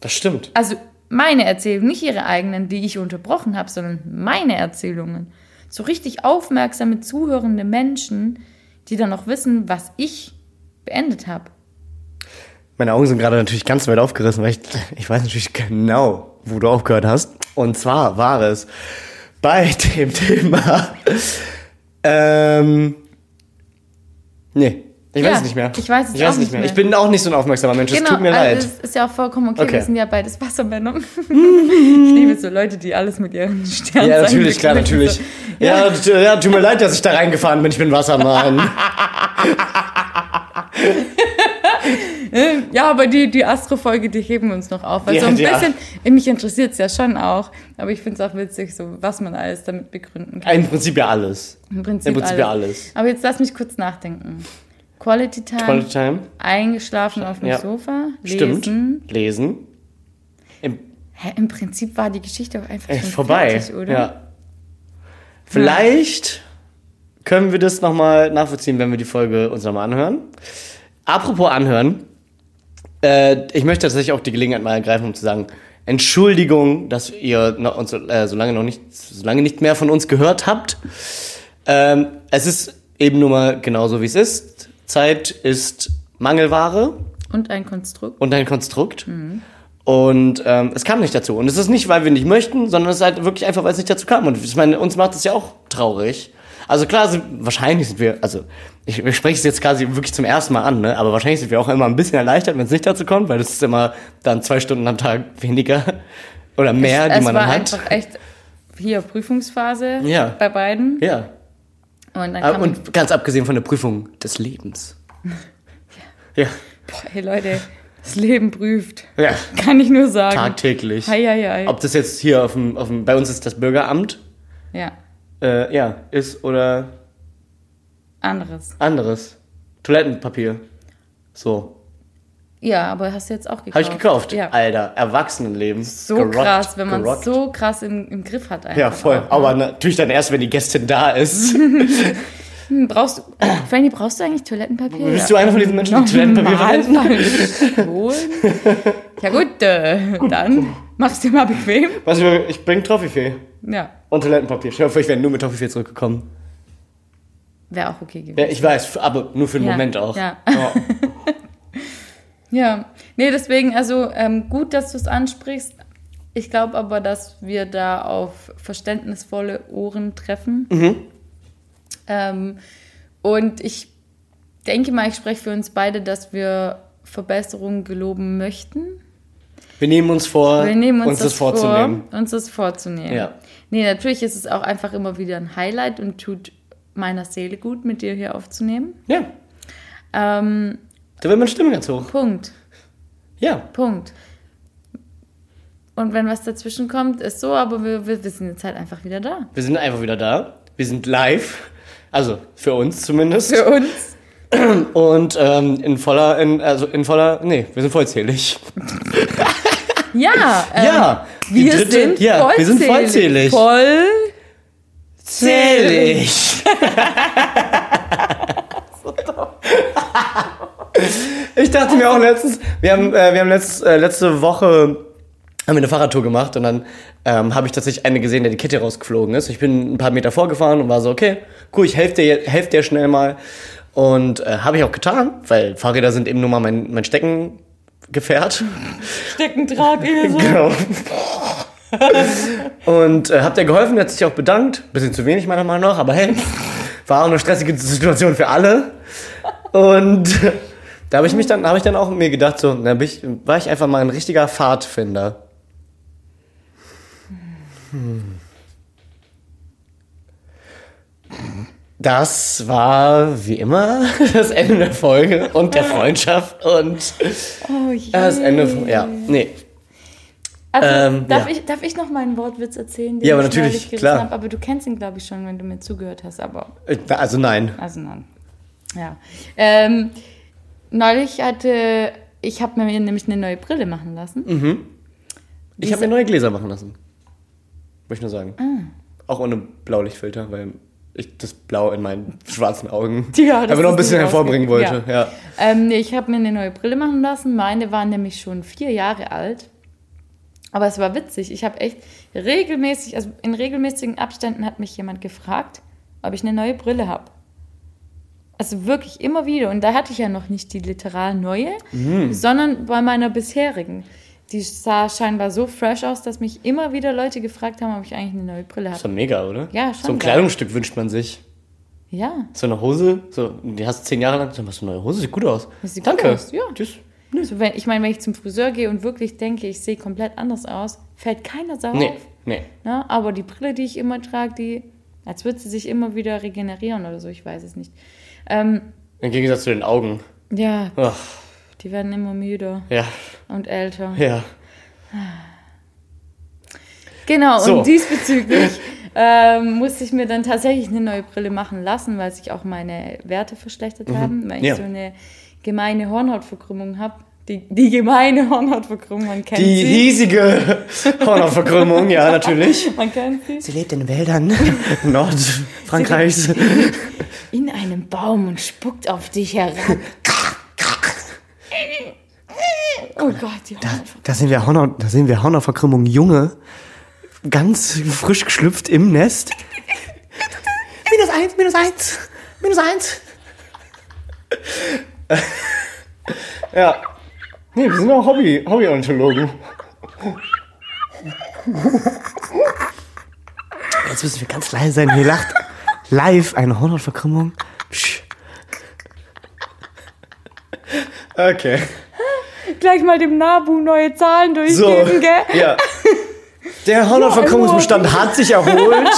Das stimmt. Also meine Erzählungen, nicht ihre eigenen, die ich unterbrochen habe, sondern meine Erzählungen. So richtig aufmerksame, zuhörende Menschen, die dann noch wissen, was ich beendet habe. Meine Augen sind gerade natürlich ganz weit aufgerissen, weil ich, ich weiß natürlich genau, wo du aufgehört hast. Und zwar war es bei dem Thema. Ähm. Nee, ich weiß Ja, es nicht mehr. ich weiß es ich weiß auch nicht mehr. mehr. Ich bin auch nicht so ein aufmerksamer Mensch. Es tut mir also leid. es ist ja auch vollkommen okay, Okay. wir sind ja beides Wassermänner. ich liebe so Leute, die alles mit ihren Sternen Ja, natürlich, klar, natürlich. Ja, t- ja, tut mir leid, dass ich da reingefahren bin. Ich bin Wassermann. Ja, aber die, die Astro-Folge, die heben uns noch auf. Weil Ja, so ein ja. bisschen, mich interessiert es ja schon auch, aber ich finde es auch witzig, so was man alles damit begründen kann. Im Prinzip ja alles. Im Prinzip, Im Prinzip ja alles. Aber jetzt lass mich kurz nachdenken. Quality Time, Quality Time. eingeschlafen auf dem Ja. Sofa, lesen. Stimmt. Lesen. Im, Hä, Im Prinzip war die Geschichte auch einfach äh, schon vorbei. fertig, oder? Ja. Vielleicht können wir das nochmal nachvollziehen, wenn wir die Folge uns nochmal anhören. Apropos anhören. Äh, ich möchte tatsächlich auch die Gelegenheit mal ergreifen, um zu sagen, Entschuldigung, dass ihr noch, uns, äh, so lange noch nicht, so lange nicht mehr von uns gehört habt. Ähm, es ist eben nur mal genauso, wie es ist. Zeit ist Mangelware Und ein Konstrukt. und ein Konstrukt. Und ähm, es kam nicht dazu. Und es ist nicht, weil wir nicht möchten, sondern es ist halt wirklich einfach, weil es nicht dazu kam. Und ich meine, uns macht es ja auch traurig. Also klar, sind, wahrscheinlich sind wir, also ich, ich spreche es jetzt quasi wirklich zum ersten Mal an, ne? aber wahrscheinlich sind wir auch immer ein bisschen erleichtert, wenn es nicht dazu kommt, weil das ist immer dann zwei Stunden am Tag weniger oder mehr, es die man war dann hat. einfach echt hier Prüfungsphase Ja. bei beiden. Ja. Und man, Und ganz abgesehen von der Prüfung des Lebens. Ja. boah, hey Leute, das Leben prüft. Ja. Kann ich nur sagen. Tagtäglich. Hei, hei, hei. Ob das jetzt hier auf dem, auf dem bei uns ist das Bürgeramt, Ja, äh, ja, ist oder anderes. anderes. Toilettenpapier. So. Ja, aber hast du jetzt auch gekauft. Habe ich gekauft. Ja. Alter, Erwachsenenleben. So Gerockt, krass, wenn man es so krass im, im Griff hat einfach. Ja, voll. auch, ne? Aber natürlich dann erst, wenn die Gästin da ist. Brauchst du, Franny, brauchst du eigentlich Toilettenpapier? Bist du einer von diesen Menschen, die Toilettenpapier verwenden? Ja gut, äh, dann mach's dir mal bequem. Was ich, ich bring Toffifee Ja, und Toilettenpapier. Stell dir vor, ich wäre nur mit Toffifee zurückgekommen. wäre auch okay gewesen. Ja, ich weiß, aber nur für den Ja, Moment auch. ja. Ja. Ja, nee, deswegen, also ähm, gut, dass du es ansprichst. Ich glaube aber, dass wir da auf verständnisvolle Ohren treffen. Mhm. Ähm, und ich denke mal, ich spreche für uns beide, dass wir Verbesserungen geloben möchten. Wir nehmen uns vor, nehmen uns, das, vorzunehmen. Vor, uns das vorzunehmen. Ja. Nee, natürlich ist es auch einfach immer wieder ein Highlight und tut meiner Seele gut, mit dir hier aufzunehmen. Ja, Ähm, da wird meine Stimme ganz hoch. Punkt. Ja, Punkt. Und wenn was dazwischen kommt, ist so, aber wir, wir, wir sind jetzt halt einfach wieder da. wir sind einfach wieder da. Wir sind live. Also für uns zumindest. Für uns. Und ähm, in voller, in, also in voller, nee, wir sind vollzählig. Ja, ähm, ja, wir dritte- sind ja, vollzählig. wir sind vollzählig. Voll. Zählig. ich dachte mir auch letztens, wir haben, äh, wir haben letzt, äh, letzte Woche haben wir eine Fahrradtour gemacht und dann ähm, habe ich tatsächlich eine gesehen, der die Kette rausgeflogen ist. Ich bin ein paar Meter vorgefahren und war so, okay, cool, ich helfe dir, helf dir schnell mal. Und äh, habe ich auch getan, weil Fahrräder sind eben nur mal mein, mein Steckengefährt. Eher so. Genau. Und äh, habt ihr geholfen, hat sich auch bedankt. Bisschen zu wenig meiner Meinung nach, aber hey, war auch eine stressige Situation für alle. Und da habe ich mich dann, habe ich dann auch mir gedacht, so, da bin ich, war ich einfach mal ein richtiger Pfadfinder. Hm. Das war wie immer das Ende der Folge und der Freundschaft und Oh je. das Ende von, ja, nee, Also, Ähm, darf, ja. ich, darf ich noch mal einen Wortwitz erzählen? Den Ja, aber ich natürlich, klar. Hab? Aber du kennst ihn, glaube ich, schon, wenn du mir zugehört hast. Aber, Äh, also nein. also nein. Ja. Ähm, neulich hatte, ich habe mir nämlich eine neue Brille machen lassen. Mhm. Ich habe mir neue Gläser machen lassen. Möchte ich nur sagen. Ah. Auch ohne Blaulichtfilter, weil ich das Blau in meinen schwarzen Augen Ja, aber noch ein bisschen hervorbringen wollte. Ja. Ähm, nee, ich habe mir eine neue Brille machen lassen. Meine war nämlich schon vier Jahre alt. Aber es war witzig. Ich habe echt regelmäßig, also in regelmäßigen Abständen hat mich jemand gefragt, ob ich eine neue Brille habe. Also wirklich immer wieder. Und da hatte ich ja noch nicht die literal neue, sondern bei meiner bisherigen. Die sah scheinbar so fresh aus, dass mich immer wieder Leute gefragt haben, ob ich eigentlich eine neue Brille Ist habe. doch mega, oder? Ja, schon So ein geil. Kleidungsstück wünscht man sich. Ja. So eine Hose, so, die hast du zehn Jahre lang, so, hast du eine neue Hose, sieht gut aus. Das sieht gut Danke. aus, ja. Tschüss. So, wenn, ich meine, wenn ich zum Friseur gehe und wirklich denke, ich sehe komplett anders aus, fällt keiner Sau Nee, auf. nee. Ne? Aber die Brille, die ich immer trage, die, als würde sie sich immer wieder regenerieren oder so, ich weiß es nicht. Ähm, Im Gegensatz zu den Augen. ja, Ach, die werden immer müder ja, und älter. ja. Genau, So. und diesbezüglich ähm, musste ich mir dann tatsächlich eine neue Brille machen lassen, weil sich auch meine Werte verschlechtert haben, weil ich Mhm. Ja. so eine gemeine Hornhautverkrümmung habe. Die, die gemeine Hornhautverkrümmung, man kennt Die sie. riesige Hornhautverkrümmung, ja, natürlich. Man kennt sie. Sie lebt in Wäldern Nordfrankreichs. In einem Baum und spuckt auf dich herab. Oh Gott, die Hornhautverkrümmung. Da sehen wir Hornhaut, da sehen wir Hornhautverkrümmung Junge, ganz frisch geschlüpft im Nest. minus eins, minus eins, minus eins. ja. Nee, wir sind auch Hobby, Hobbyornithologen. Jetzt müssen wir ganz leise sein. Hier lacht live eine Hornhautverkrümmung. Psch. Okay. Gleich mal dem Nabu neue Zahlen So, durchgeben, gell? ja. Der Hornhautverkrümmungsbestand hat sich erholt.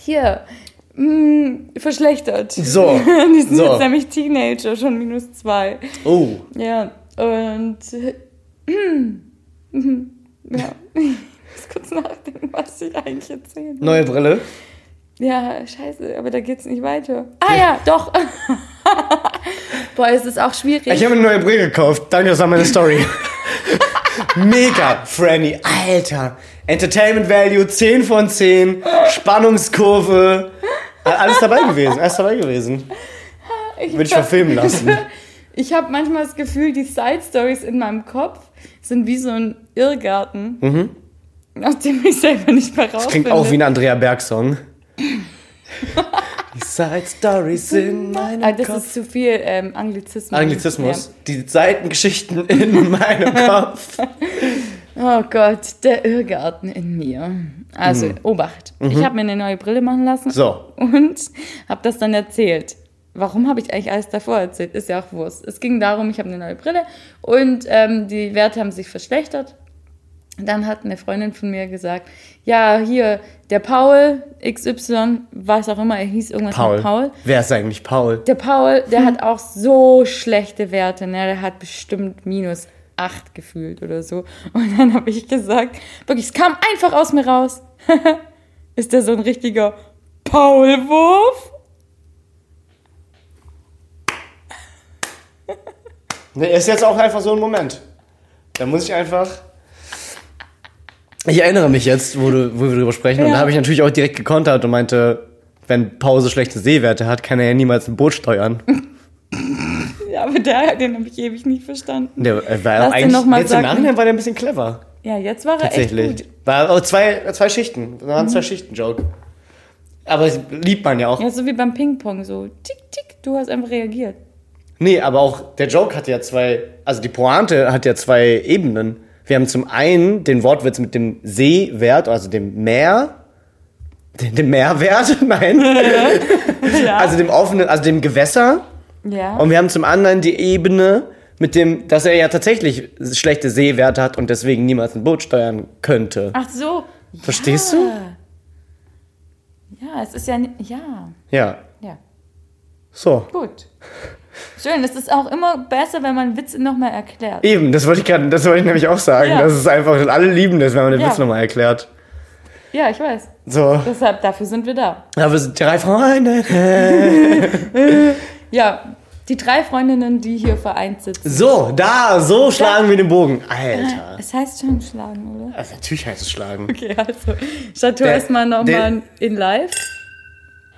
Hier, mh, verschlechtert. So, Die sind so. jetzt nämlich Teenager, schon minus zwei. Oh, Ja, und. äh, ja, ich muss kurz nachdenken, was ich eigentlich erzählen will. neue Brille. Ja, scheiße, aber da geht's nicht weiter. Ah ja, doch. Boah, es ist auch schwierig. Ich habe eine neue Brille gekauft. Danke, das war meine Story. Mega, Franny. Alter. Entertainment Value 10 von 10. Spannungskurve. Alles dabei gewesen. Alles dabei gewesen. Würde ich verfilmen lassen. Ich habe manchmal das Gefühl, die Side Stories in meinem Kopf sind wie so ein Irrgarten, aus dem ich selber nicht mehr raus Mhm. Klingt auch wie ein Andrea Berg-Song. Die Side Stories in meinem Ah, das Kopf. ist zu viel ähm, Anglizismus. Anglizismus. Die Seitengeschichten in meinem Kopf. Ja. Oh Gott, der Irrgarten in mir. Also, Obacht. Ich habe mir eine neue Brille machen lassen Mhm. So. und habe das dann erzählt. warum habe ich eigentlich alles davor erzählt? Ist ja auch Wurst. Es ging darum, ich habe eine neue Brille und ähm, die Werte haben sich verschlechtert. Dann hat eine Freundin von mir gesagt, ja, hier, der Paul XY, was auch immer, er hieß irgendwas Paul. mit Paul. Wer ist eigentlich Paul? Der Paul, der hat auch so schlechte Werte, ne? Der hat bestimmt minus 8 gefühlt oder so. Und dann habe ich gesagt, wirklich, es kam einfach aus mir raus. Ist der so ein richtiger Paulwurf? Ne, ist jetzt auch einfach so ein Moment. Da muss ich einfach. Ich erinnere mich jetzt, wo, du, wo wir drüber sprechen, und Ja. da habe ich natürlich auch direkt gekontert und meinte, wenn Paul so schlechte Sehwerte hat, kann er ja niemals ein Boot steuern. Ja, aber der, den habe ich ewig nicht verstanden. Der war Lass eigentlich, noch mal jetzt im sagen. Nachhinein war der ein bisschen clever. Ja, jetzt war er Tatsächlich. echt gut. War oh, zwei, zwei Schichten. Das waren zwei Schichten-Joke. Aber das liebt man ja auch. Ja, so wie beim Ping-Pong, so tick, tick, du hast einfach reagiert. Nee, aber auch der Joke hat ja zwei, also die Pointe hat ja zwei Ebenen. Wir haben zum einen den Wortwitz mit dem Seewert, also dem Meer, dem, Meerwert, nein, Ja. also dem offenen, also dem Gewässer. ja. Und wir haben zum anderen die Ebene mit dem, dass er ja tatsächlich schlechte Seewerte hat und deswegen niemals ein Boot steuern könnte. Ach so. Verstehst ja. du? Ja, es ist ja, ja, Ja, ja, so. gut. Schön, es ist auch immer besser, wenn man Witze nochmal erklärt. Eben, das wollte ich gerade, das wollte ich nämlich auch sagen. Ja. Das ist einfach, alle lieben das, wenn man den Ja. Witz nochmal erklärt. Ja, ich weiß. So. Deshalb, dafür sind wir da. Aber wir sind drei Freunde. Ja, die drei Freundinnen, die hier vereint sitzen. So, da, so schlagen wir den Bogen. Alter. Es heißt schon schlagen, oder? Also, natürlich heißt es schlagen. Okay, also, Chateau erstmal nochmal in live.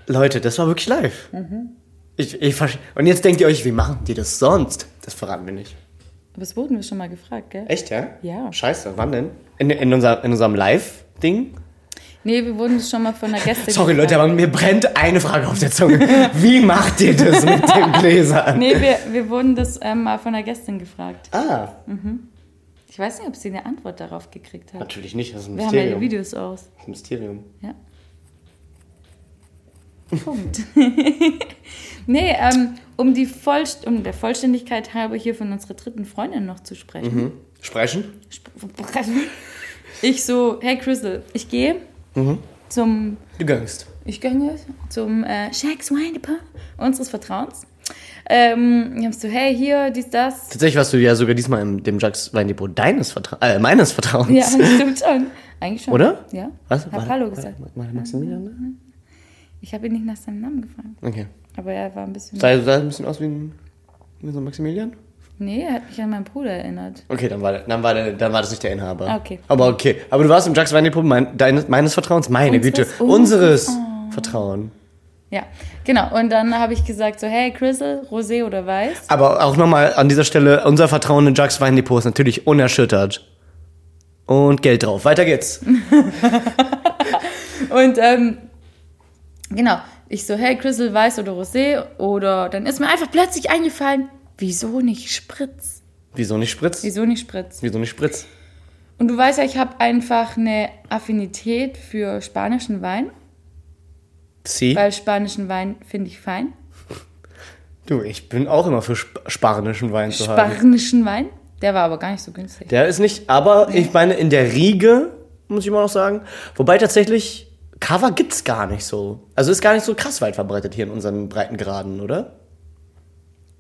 Leute, das war wirklich live. Mhm. Ich, ich, und jetzt denkt ihr euch, wie machen die das sonst? Das verraten wir nicht. Aber das wurden wir schon mal gefragt, gell? Echt, ja? Ja. Scheiße, wann denn? In, in, unser, in unserem Live-Ding? Nee, wir wurden das schon mal von der Gäste Sorry. Leute, aber mir brennt eine Frage auf der Zunge. Wie macht ihr das mit den Gläsern? Nee, wir, wir wurden das ähm, mal von der Gästin gefragt. Ah, Ich weiß nicht, ob sie eine Antwort darauf gekriegt hat. natürlich nicht, das ist ein Wir haben ja die Mysterium. Videos aus. Das ist ein Mysterium. Ja. Punkt. nee, ähm, um, die Vollst um der Vollständigkeit halber hier von unserer dritten Freundin noch zu sprechen. Mhm. Sprechen? Ich so, hey Crystal, ich gehe Mhm. zum, Du gangst. ich gehe zum äh, Shacks Wine Depot unseres Vertrauens. Ähm, ich hab so, hey, hier, dies, das. Tatsächlich warst du ja sogar diesmal im dem Jacques Weindepot deines Vertrauens, äh, meines Vertrauens. Ja, stimmt schon. Eigentlich schon. Oder? Ja. Was? Hab War- Hallo war- gesagt. War der Maximilian da? Ich habe ihn nicht nach seinem Namen gefragt. Okay. Aber er war ein bisschen. Sah, sah ein bisschen aus wie, ein, wie so ein Maximilian? Nee, er hat mich an meinen Bruder erinnert. Okay, dann war, der- dann, war der, dann war das nicht der Inhaber. Ah, okay. Aber okay. Aber du warst im Jacques Weindepot mein, deines, meines Vertrauens? Meine Unseres- Güte. unseres- Unseres Vertrauen. Ja, genau. Und dann habe ich gesagt so, hey, Crystal, Rosé oder Weiß? Aber auch nochmal an dieser Stelle, unser Vertrauen in Jacques Weindepot ist natürlich unerschüttert. Und Geld drauf. Weiter geht's. Und ähm, genau, ich so, hey, Crystal, Weiß oder Rosé? Oder dann ist mir einfach plötzlich eingefallen, wieso nicht Spritz? Wieso nicht Spritz? Wieso nicht Spritz? Wieso nicht Spritz? Und du weißt ja, ich habe einfach eine Affinität für spanischen Wein, Sie? weil spanischen Wein finde ich fein. Du, ich bin auch immer für sp spanischen Wein zu haben. Spanischen Wein, der war aber gar nicht so günstig. Der ist nicht, aber ich meine, in der Riege, muss ich immer noch sagen. Wobei tatsächlich, Cover gibt's gar nicht so. Also ist gar nicht so krass weit verbreitet hier in unseren Breitengraden, oder?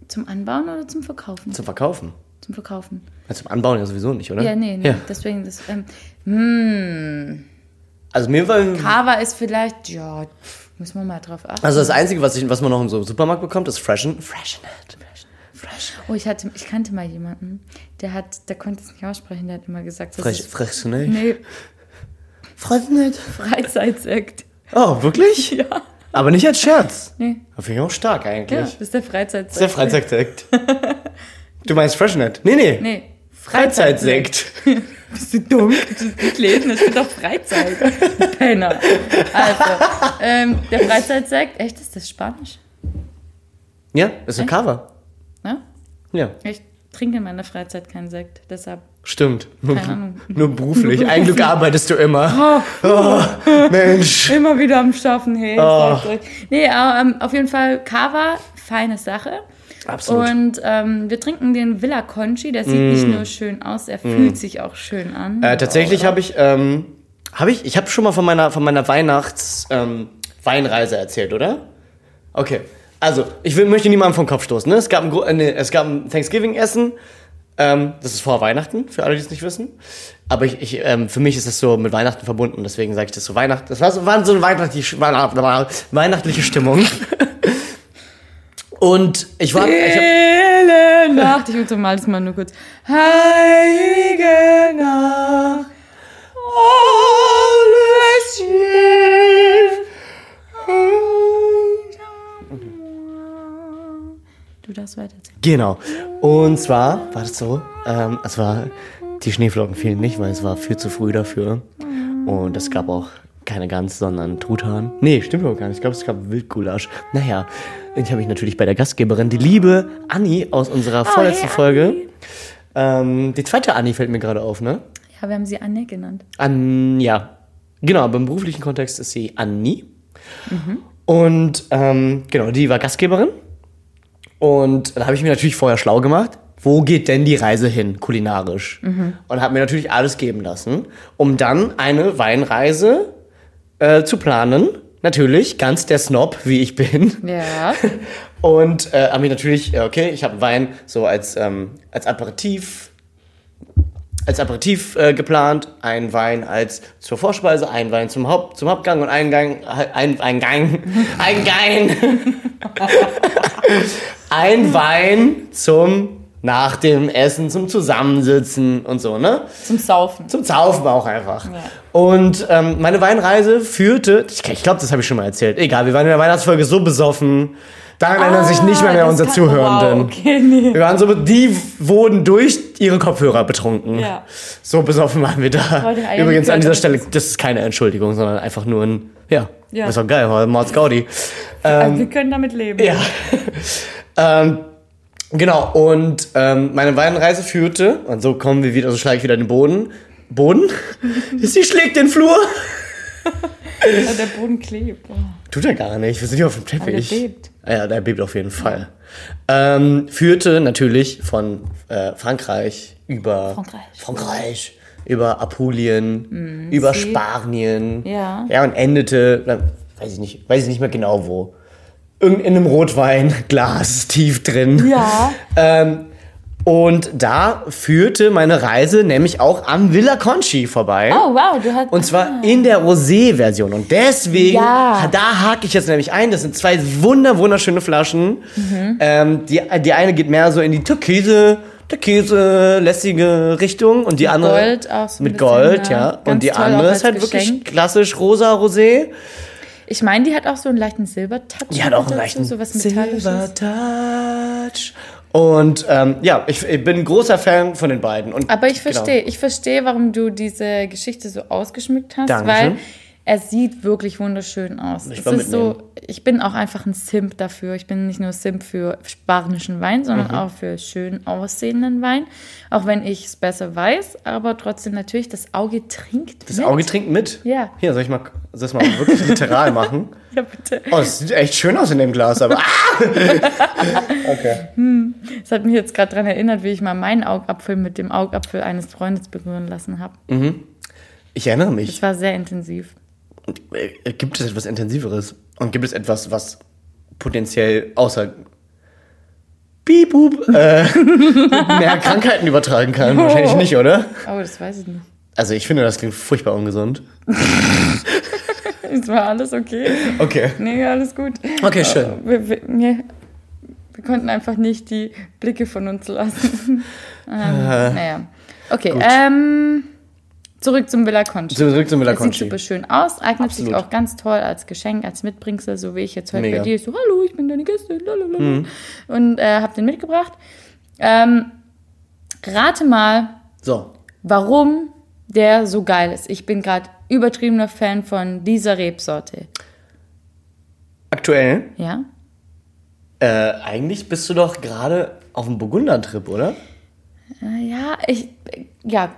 Zum Anbauen oder zum Verkaufen? Zum Verkaufen. Zum Verkaufen. Ja, zum Anbauen ja sowieso nicht, oder? Ja, nee, nee. Ja. Deswegen, das, ähm, hm, Also mir war, Kava ist vielleicht, ja, müssen wir mal drauf achten. also das Einzige, was, ich, was man noch im so Supermarkt bekommt, ist Freshen. Freshenet. Fresh. Oh, ich, hatte, ich kannte mal jemanden, der hat, der konnte es nicht aussprechen, der hat immer gesagt, das Fresh, ist, Freshenet. nee, Freshenet. Freizeitsekt. Oh, wirklich? Ja. Aber nicht als Scherz. Nee. Das finde ich auch stark eigentlich. Ja, das ist der Freizeitsekt. Das ist der Freizeitsekt. du meinst Freshenet? Nee, nee. Nee, Freizeitsekt. Bist du dumm? Du das nicht lesen? Das steht doch Freizeit. Penner. Also, ähm, der Freizeitsekt, echt, ist das Spanisch? Ja, ist ein Cover. Ne? Ja, Ich trinke in meiner Freizeit keinen Sekt, deshalb. Stimmt. Nur, Keine Ahnung. nur beruflich. Ein Glück arbeitest du immer. Oh, Mensch. Immer wieder am Schaffen, hey. Oh. Nee, aber, ähm, auf jeden Fall Kava feine Sache. Absolut. Und ähm, wir trinken den Villa Conchi. Der sieht nicht nur schön aus, er fühlt sich auch schön an. Mm. Äh, tatsächlich habe ich, ähm, habe ich, ich habe schon mal von meiner, von meiner Weihnachts ähm, Weinreise erzählt, oder? Okay. Also, ich will, möchte niemandem vom Kopf stoßen. Ne? Es, gab ein, äh, es gab ein Thanksgiving-Essen. Ähm, das ist vor Weihnachten, für alle, die es nicht wissen. Aber ich, ich, ähm, für mich ist das so mit Weihnachten verbunden, deswegen sage ich das so Weihnachten. Das war so, war so eine weihnachtliche, weihnachtliche Stimmung. Und ich war. Ich Nacht. Ich untermal das mal nur kurz. Heilige Nacht. Alles Darfst weiterzählen. Genau. Und zwar war das so, ähm, es war, die Schneeflocken fielen nicht, weil es war viel zu früh dafür. Und es gab auch keine Gans, sondern Truthahn. Nee, stimmt überhaupt gar nicht. Ich glaube, es gab Wildgulasch. Naja, ich habe mich natürlich bei der Gastgeberin, die liebe Anni aus unserer vorletzten hey, Folge. Ähm, die zweite Anni fällt mir gerade auf, ne? Ja, wir haben sie Anne genannt. An, ja. Genau, aber im beruflichen Kontext ist sie Anni. Und ähm, genau, die war Gastgeberin. Und dann habe ich mir natürlich vorher schlau gemacht, wo geht denn die Reise hin, kulinarisch? Und habe mir natürlich alles geben lassen, um dann eine Weinreise äh, zu planen. Natürlich, ganz der Snob, wie ich bin. Ja. Und äh, habe ich natürlich, okay, ich habe Wein so als, ähm, als Aperitif als Aperitif äh, geplant, ein Wein als zur Vorspeise, ein Wein zum Haupt zum Hauptgang und ein Gang ein ein Gang ein Gang ein Wein zum nach dem Essen zum Zusammensitzen und so, ne? Zum Saufen. Zum Zaufen auch einfach. Und ähm, meine Weinreise führte, ich, ich glaube, das habe ich schon mal erzählt. Egal, wir waren in der Weihnachtsfolge so besoffen. Daran erinnern sich nicht mehr, mehr Ah, das unsere kann- Zuhörenden. Wow, okay, nee. Wir waren so, die wurden durch ihre Kopfhörer betrunken. Ja. So besoffen waren wir da. Übrigens an dieser Stelle, das ist keine Entschuldigung, sondern einfach nur ein, ja, Ja. ist doch geil, war Mords Gaudi. Also wir können damit leben. Ja. ähm, genau, und ähm, meine Weinreise führte, und so kommen wir wieder, so schlage ich wieder den Boden. Boden? Sie schlägt den Flur. Ja, der Boden klebt. Oh. Tut er gar nicht, wir sind hier auf dem Teppich. der bebt. Ja, der bebt auf jeden Fall. Ähm, führte natürlich von äh, Frankreich über Frankreich. Frankreich, über Apulien, über sie- Spanien. Ja. Ja, und endete, na, weiß ich nicht, weiß ich nicht mehr genau wo. Irgend in einem Rotweinglas tief drin. Ja. Ähm, und da führte meine Reise nämlich auch am Villa Conchi vorbei. Oh, wow, du hast. Und zwar in der Rosé-Version. Und deswegen, Ja. da hake ich jetzt nämlich ein. Das sind zwei wunder wunderschöne Flaschen. Ähm, die, die eine geht mehr so in die türkise, türkise, lässige Richtung. Und die andere. Gold auch so Mit bisschen, Gold, ja. Und die andere ist halt als wirklich Geschenk. klassisch rosa Rosé. Ich meine, die hat auch so einen leichten Silbertouch. Die hat auch einen leichten so was Metallisches. Silver Touch. Und ähm, ja, ich, ich bin ein großer Fan von den beiden. Und Aber ich genau. verstehe, ich verstehe, warum du diese Geschichte so ausgeschmückt hast, Dankeschön. weil er sieht wirklich wunderschön aus. Ich es ist so, ich bin auch einfach ein Simp dafür. Ich bin nicht nur Simp für spanischen Wein, sondern Mhm. auch für schön aussehenden Wein. Auch wenn ich es besser weiß, aber trotzdem natürlich, das Auge trinkt Das mit. Auge trinkt mit. Ja. Hier, soll ich mal, soll ich mal wirklich literal machen? Ja, bitte. Oh, das sieht echt schön aus in dem Glas, aber. Okay. Das hat mich jetzt gerade daran erinnert, wie ich mal meinen Augapfel mit dem Augapfel eines Freundes berühren lassen habe. Ich erinnere mich. Das war sehr intensiv. Äh, Gibt es etwas Intensiveres? Und gibt es etwas, was potenziell außer Bibub äh, mehr Krankheiten übertragen kann? Wahrscheinlich nicht, oder? Oh, das weiß ich nicht. Also ich finde, das klingt furchtbar ungesund. Es war alles okay. Okay. Nee, alles gut. Okay, schön. Wir, wir, wir, wir konnten einfach nicht die Blicke von uns lassen. ähm, naja. Okay, ähm, zurück zum Villa Conchi. Zurück zum Villa Es sieht Conchi. super schön aus, eignet Absolut. sich auch ganz toll als Geschenk, als Mitbringsel, so wie ich jetzt heute Mega. Mhm. bei dir. So, hallo, ich bin deine Gästin, lalalala. Und äh, hab den mitgebracht. Ähm, rate mal, So. warum der so geil ist. Ich bin gerade übertriebener Fan von dieser Rebsorte. Aktuell, Ja? äh, eigentlich bist du doch gerade auf einem Burgunder-Trip, oder? Äh, Ja, ich, ja,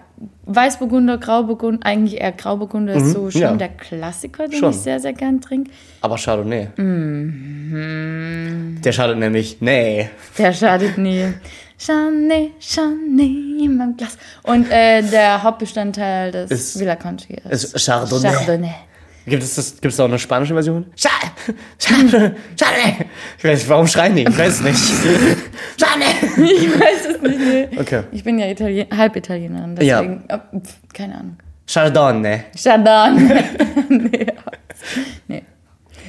Weißburgunder, Grauburgunder, eigentlich eher Grauburgunder ist so schon ja. der Klassiker, den Schon. ich sehr, sehr gern trinke. Aber Chardonnay. Mhm. Der schadet nämlich, nee. Der schadet nie. Chardonnay, Chardonnay in meinem Glas. Und äh, der Hauptbestandteil des Ist- Villa Conchi ist, ist Chardonnay. Chardonnay. Gibt es das, gibt's da auch eine spanische Version? Scha Chardonnay. Chardonnay. Ich weiß nicht, warum schreien die? Ich weiß es nicht. Chardonnay. Ich weiß es nicht. Nee. Okay. Ich bin ja Italien halb Italienerin, Ja. deswegen, oh, pf, keine Ahnung. Chardonnay. Chardonnay. nee. nee.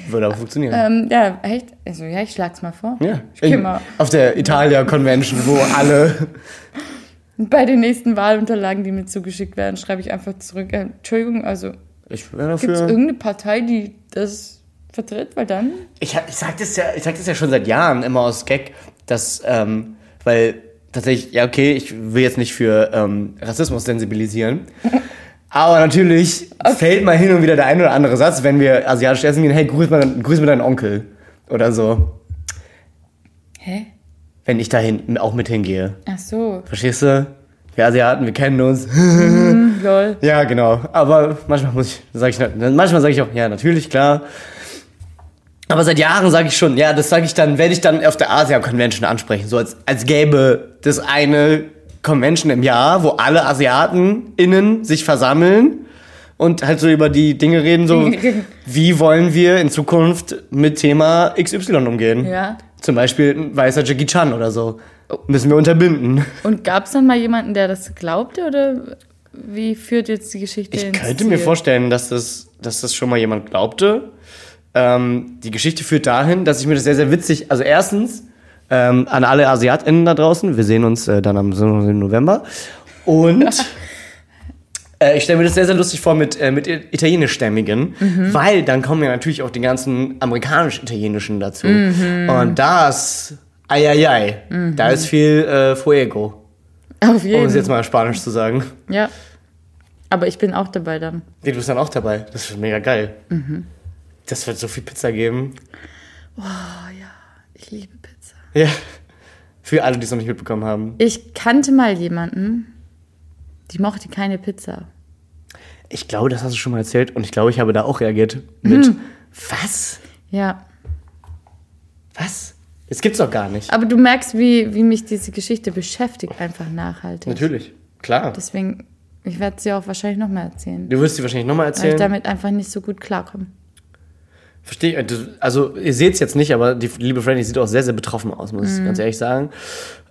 Würde aber funktionieren. Ähm, ja, echt? Also, ja, ich schlag's mal vor. ja. Ich geh mal Auf der Italia Convention, wo alle. bei den nächsten Wahlunterlagen, die mir zugeschickt werden, schreibe ich einfach zurück. Äh, Entschuldigung, also Ich wäre gibt es dafür. irgendeine Partei, die das vertritt? Weil dann. Ich, ich sag das ja, ich sag das ja schon seit Jahren immer aus Gag, dass, ähm, weil tatsächlich, ja okay, ich will jetzt nicht für ähm, Rassismus sensibilisieren. Aber natürlich fällt mal hin und wieder der ein oder andere Satz, wenn wir asiatisch essen gehen, hey, grüß mal, grüß mal deinen Onkel. Oder so. Hä? Wenn ich dahin auch mit hingehe. Ach so. Verstehst du? Wir Asiaten, wir kennen uns. Lol. Ja, genau. Aber manchmal muss ich, sag ich, manchmal sage ich auch, ja, natürlich, klar. Aber seit Jahren sage ich schon, ja, das sage ich dann, werde ich dann auf der Asia Convention ansprechen, so als, als gäbe das eine Convention im Jahr, wo alle Asiaten innen sich versammeln und halt so über die Dinge reden, so wie wollen wir in Zukunft mit Thema XY umgehen. Ja. Zum Beispiel ein weißer Jackie Chan oder so. Müssen wir unterbinden. Und gab es dann mal jemanden, der das glaubte? Oder wie führt jetzt die Geschichte Ich könnte mir Ziel? vorstellen, dass das, dass das schon mal jemand glaubte. Ähm, die Geschichte führt dahin, dass ich mir das sehr, sehr witzig. Also erstens ähm, an alle AsiatInnen da draußen. Wir sehen uns äh, dann am 7. November. Und äh, ich stelle mir das sehr, sehr lustig vor mit, äh, mit Italienischstämmigen, weil dann kommen ja natürlich auch die ganzen amerikanisch-italienischen dazu. Und das, eieiei, da ist viel äh, Fuego, Auf um jeden es jetzt mal Spanisch zu sagen. Ja. Aber ich bin auch dabei dann. Nee, du bist dann auch dabei. Das wird mega geil. Das wird so viel Pizza geben. Ich liebe Pizza. Ja. Für alle, die es noch nicht mitbekommen haben. Ich kannte mal jemanden, die mochte keine Pizza. Ich glaube, das hast du schon mal erzählt und ich glaube, ich habe da auch reagiert mit Was? Ja. Was? Das gibt's doch gar nicht. Aber du merkst, wie, wie mich diese Geschichte beschäftigt, einfach nachhaltig. Natürlich. Klar. Deswegen, ich werde sie auch wahrscheinlich nochmal erzählen. Du wirst sie wahrscheinlich nochmal Weil ich erzählen. damit einfach nicht so gut klarkomme. Verstehe ich. Du- Also, ihr seht es jetzt nicht, aber die liebe Franny sieht auch sehr, sehr betroffen aus, muss ich ganz ehrlich sagen.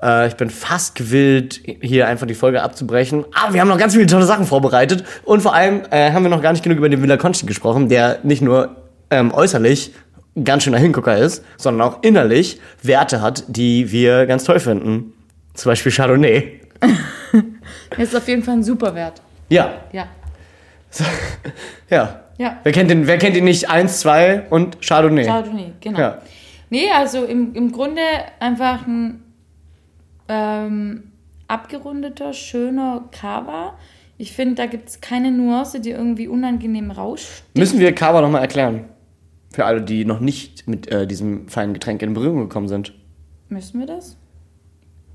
Äh, ich bin fast gewillt, hier einfach die Folge abzubrechen. Aber wir haben noch ganz viele tolle Sachen vorbereitet. Und vor allem äh, haben wir noch gar nicht genug über den Villa Conchi gesprochen, der nicht nur ähm, äußerlich ganz schöner Hingucker ist, sondern auch innerlich Werte hat, die wir ganz toll finden. Zum Beispiel Chardonnay. Ist auf jeden Fall ein super Wert. Ja, Ja. ja. Ja. Wer kennt den, wer kennt ihn nicht? Eins, zwei und Chardonnay. Chardonnay, genau. Ja. Nee, also im, im Grunde einfach ein ähm, abgerundeter, schöner Cava. Ich finde, da gibt es keine Nuance, die irgendwie unangenehm rauscht. Müssen wir Kava nochmal erklären? Für alle, die noch nicht mit äh, diesem feinen Getränk in Berührung gekommen sind. Müssen wir das?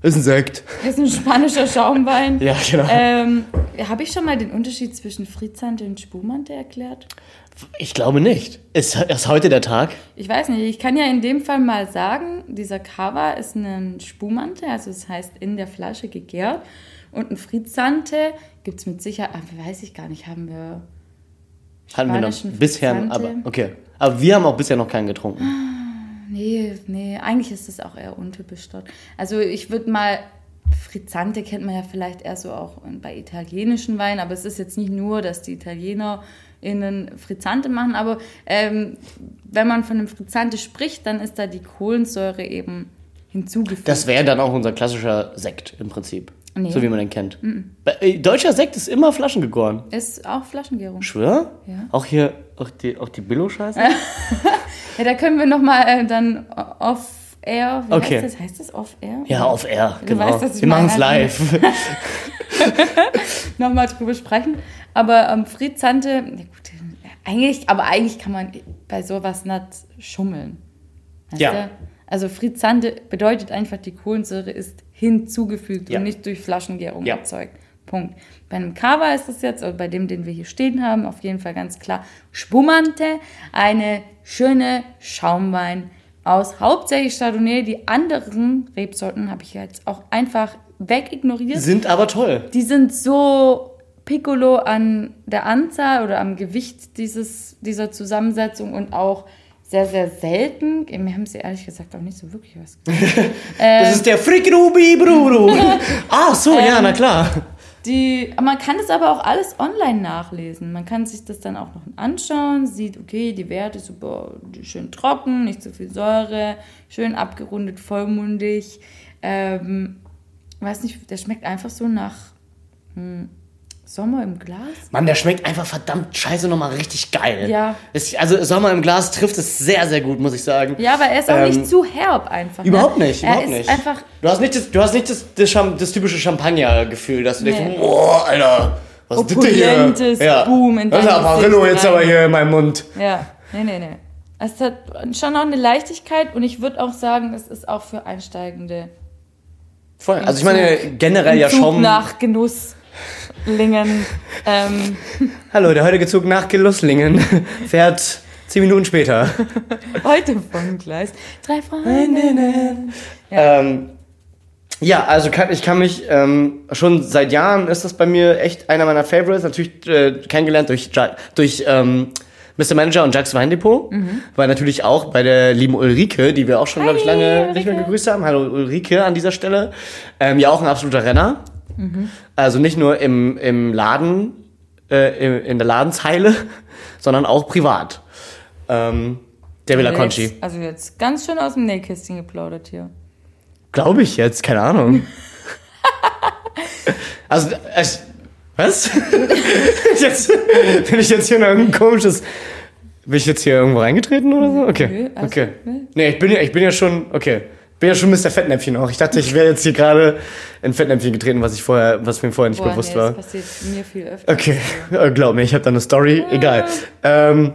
Ist ein Sekt. Ist ein spanischer Schaumwein. Ja, genau. Ähm, Habe ich schon mal den Unterschied zwischen Frizzante und Spumante erklärt? Ich glaube nicht. Ist, ist heute der Tag? Ich weiß nicht, ich kann ja in dem Fall mal sagen, dieser Cava ist ein Spumante, also das heißt in der Flasche gegärt. Und ein Frizzante gibt es mit Sicherheit, ah, weiß ich gar nicht, haben wir Hatten wir noch bisher, aber okay. Aber wir haben auch bisher noch keinen getrunken. Nee, nee, eigentlich ist das auch eher untypisch dort. Also ich würde mal, Frizzante kennt man ja vielleicht eher so auch bei italienischen Weinen, aber es ist jetzt nicht nur, dass die Italiener innen Frizzante machen, aber ähm, wenn man von einem Frizzante spricht, dann ist da die Kohlensäure eben hinzugefügt. Das wäre dann auch unser klassischer Sekt im Prinzip. Nee. So wie man den kennt. Äh, Deutscher Sekt ist immer Flaschen gegoren. ist auch Flaschengärung. Schwör? Ja. Auch hier, auch die, auch die Billo-Scheiße? Ja, da können wir nochmal äh, dann off-air, wie Okay. heißt das? Heißt das off-air? Ja, auf Air, Du genau. weißt, wir machen es live. nochmal drüber sprechen. Aber ähm, Frizzante, ja gut, eigentlich, aber eigentlich kann man bei sowas nicht schummeln. Weißt Ja. du? Also Frizzante bedeutet einfach, die Kohlensäure ist hinzugefügt Ja. und nicht durch Flaschengärung Ja. erzeugt. Punkt. Bei einem Cava ist das jetzt, oder bei dem, den wir hier stehen haben, auf jeden Fall ganz klar Spumante, eine schöne Schaumwein aus hauptsächlich Chardonnay. Die anderen Rebsorten habe ich jetzt auch einfach wegignoriert. Sind aber toll. Die sind so piccolo an der Anzahl oder am Gewicht dieses, dieser Zusammensetzung und auch sehr, sehr selten. Mir haben sie ehrlich gesagt auch nicht so wirklich was gesagt. Das ist der Frickrubi Bruru. ah, so, ja, na klar. Die, man kann das aber auch alles online nachlesen. Man kann sich das dann auch noch anschauen, sieht, okay, die Werte super schön trocken, nicht so viel Säure, schön abgerundet, vollmundig. Ähm, weiß nicht, der schmeckt einfach so nach hm, Sommer im Glas. Mann, der schmeckt einfach verdammt scheiße nochmal richtig geil. Ja. Es, also Sommer im Glas trifft es sehr, sehr gut, muss ich sagen. Ja, aber er ist auch Ähm, nicht zu herb einfach. ne? Überhaupt nicht, er überhaupt ist nicht. einfach Du hast nicht das, du hast nicht das, das, das typische Champagner-Gefühl, dass du Nee. denkst, boah, Alter, was ist das denn hier? Opulentes Boom in Das ist Gesicht jetzt aber hier in meinem Mund. Ja, nee, nee, nee. Es hat schon auch eine Leichtigkeit und ich würde auch sagen, es ist auch für Einsteigende. Voll. Also ich meine generell Im ja Zug schon. nach Genusslingen. ähm, Hallo, der heutige Zug nach Gelusslingen fährt zehn Minuten später. heute vom Gleis. Drei Freundinnen. Ähm, ja, also kann, ich kann mich ähm, schon seit Jahren ist das bei mir echt einer meiner Favorites. Natürlich äh, kennengelernt durch Ja- durch ähm, Mr. Manager und Jacques Weindepot, weil natürlich auch bei der lieben Ulrike, die wir auch schon, glaube ich, lange nicht mehr Ulrike. gegrüßt haben. Hallo Ulrike an dieser Stelle. Ähm, ja, auch ein absoluter Renner. Also nicht nur im, im Laden, äh, in, in der Ladenzeile, sondern auch privat. Ähm, der Villa Conchi. Jetzt, also jetzt ganz schön aus dem Nähkästchen geplaudert hier. Glaube ich jetzt, keine Ahnung. also, es, was? jetzt, bin ich jetzt hier in irgendein komisches. Bin ich jetzt hier irgendwo reingetreten oder so? Okay. Also, okay. ne? Nee, ich bin ja, ich bin ja schon, okay. Bin ja schon Mr. Fettnäpfchen auch. Ich dachte, ich wäre jetzt hier gerade in Fettnäpfchen getreten, was ich vorher, was mir vorher nicht Boah, bewusst nee, war. das passiert mir viel öfter. Okay, Äh, glaub mir, ich habe da eine Story. Egal. Ähm,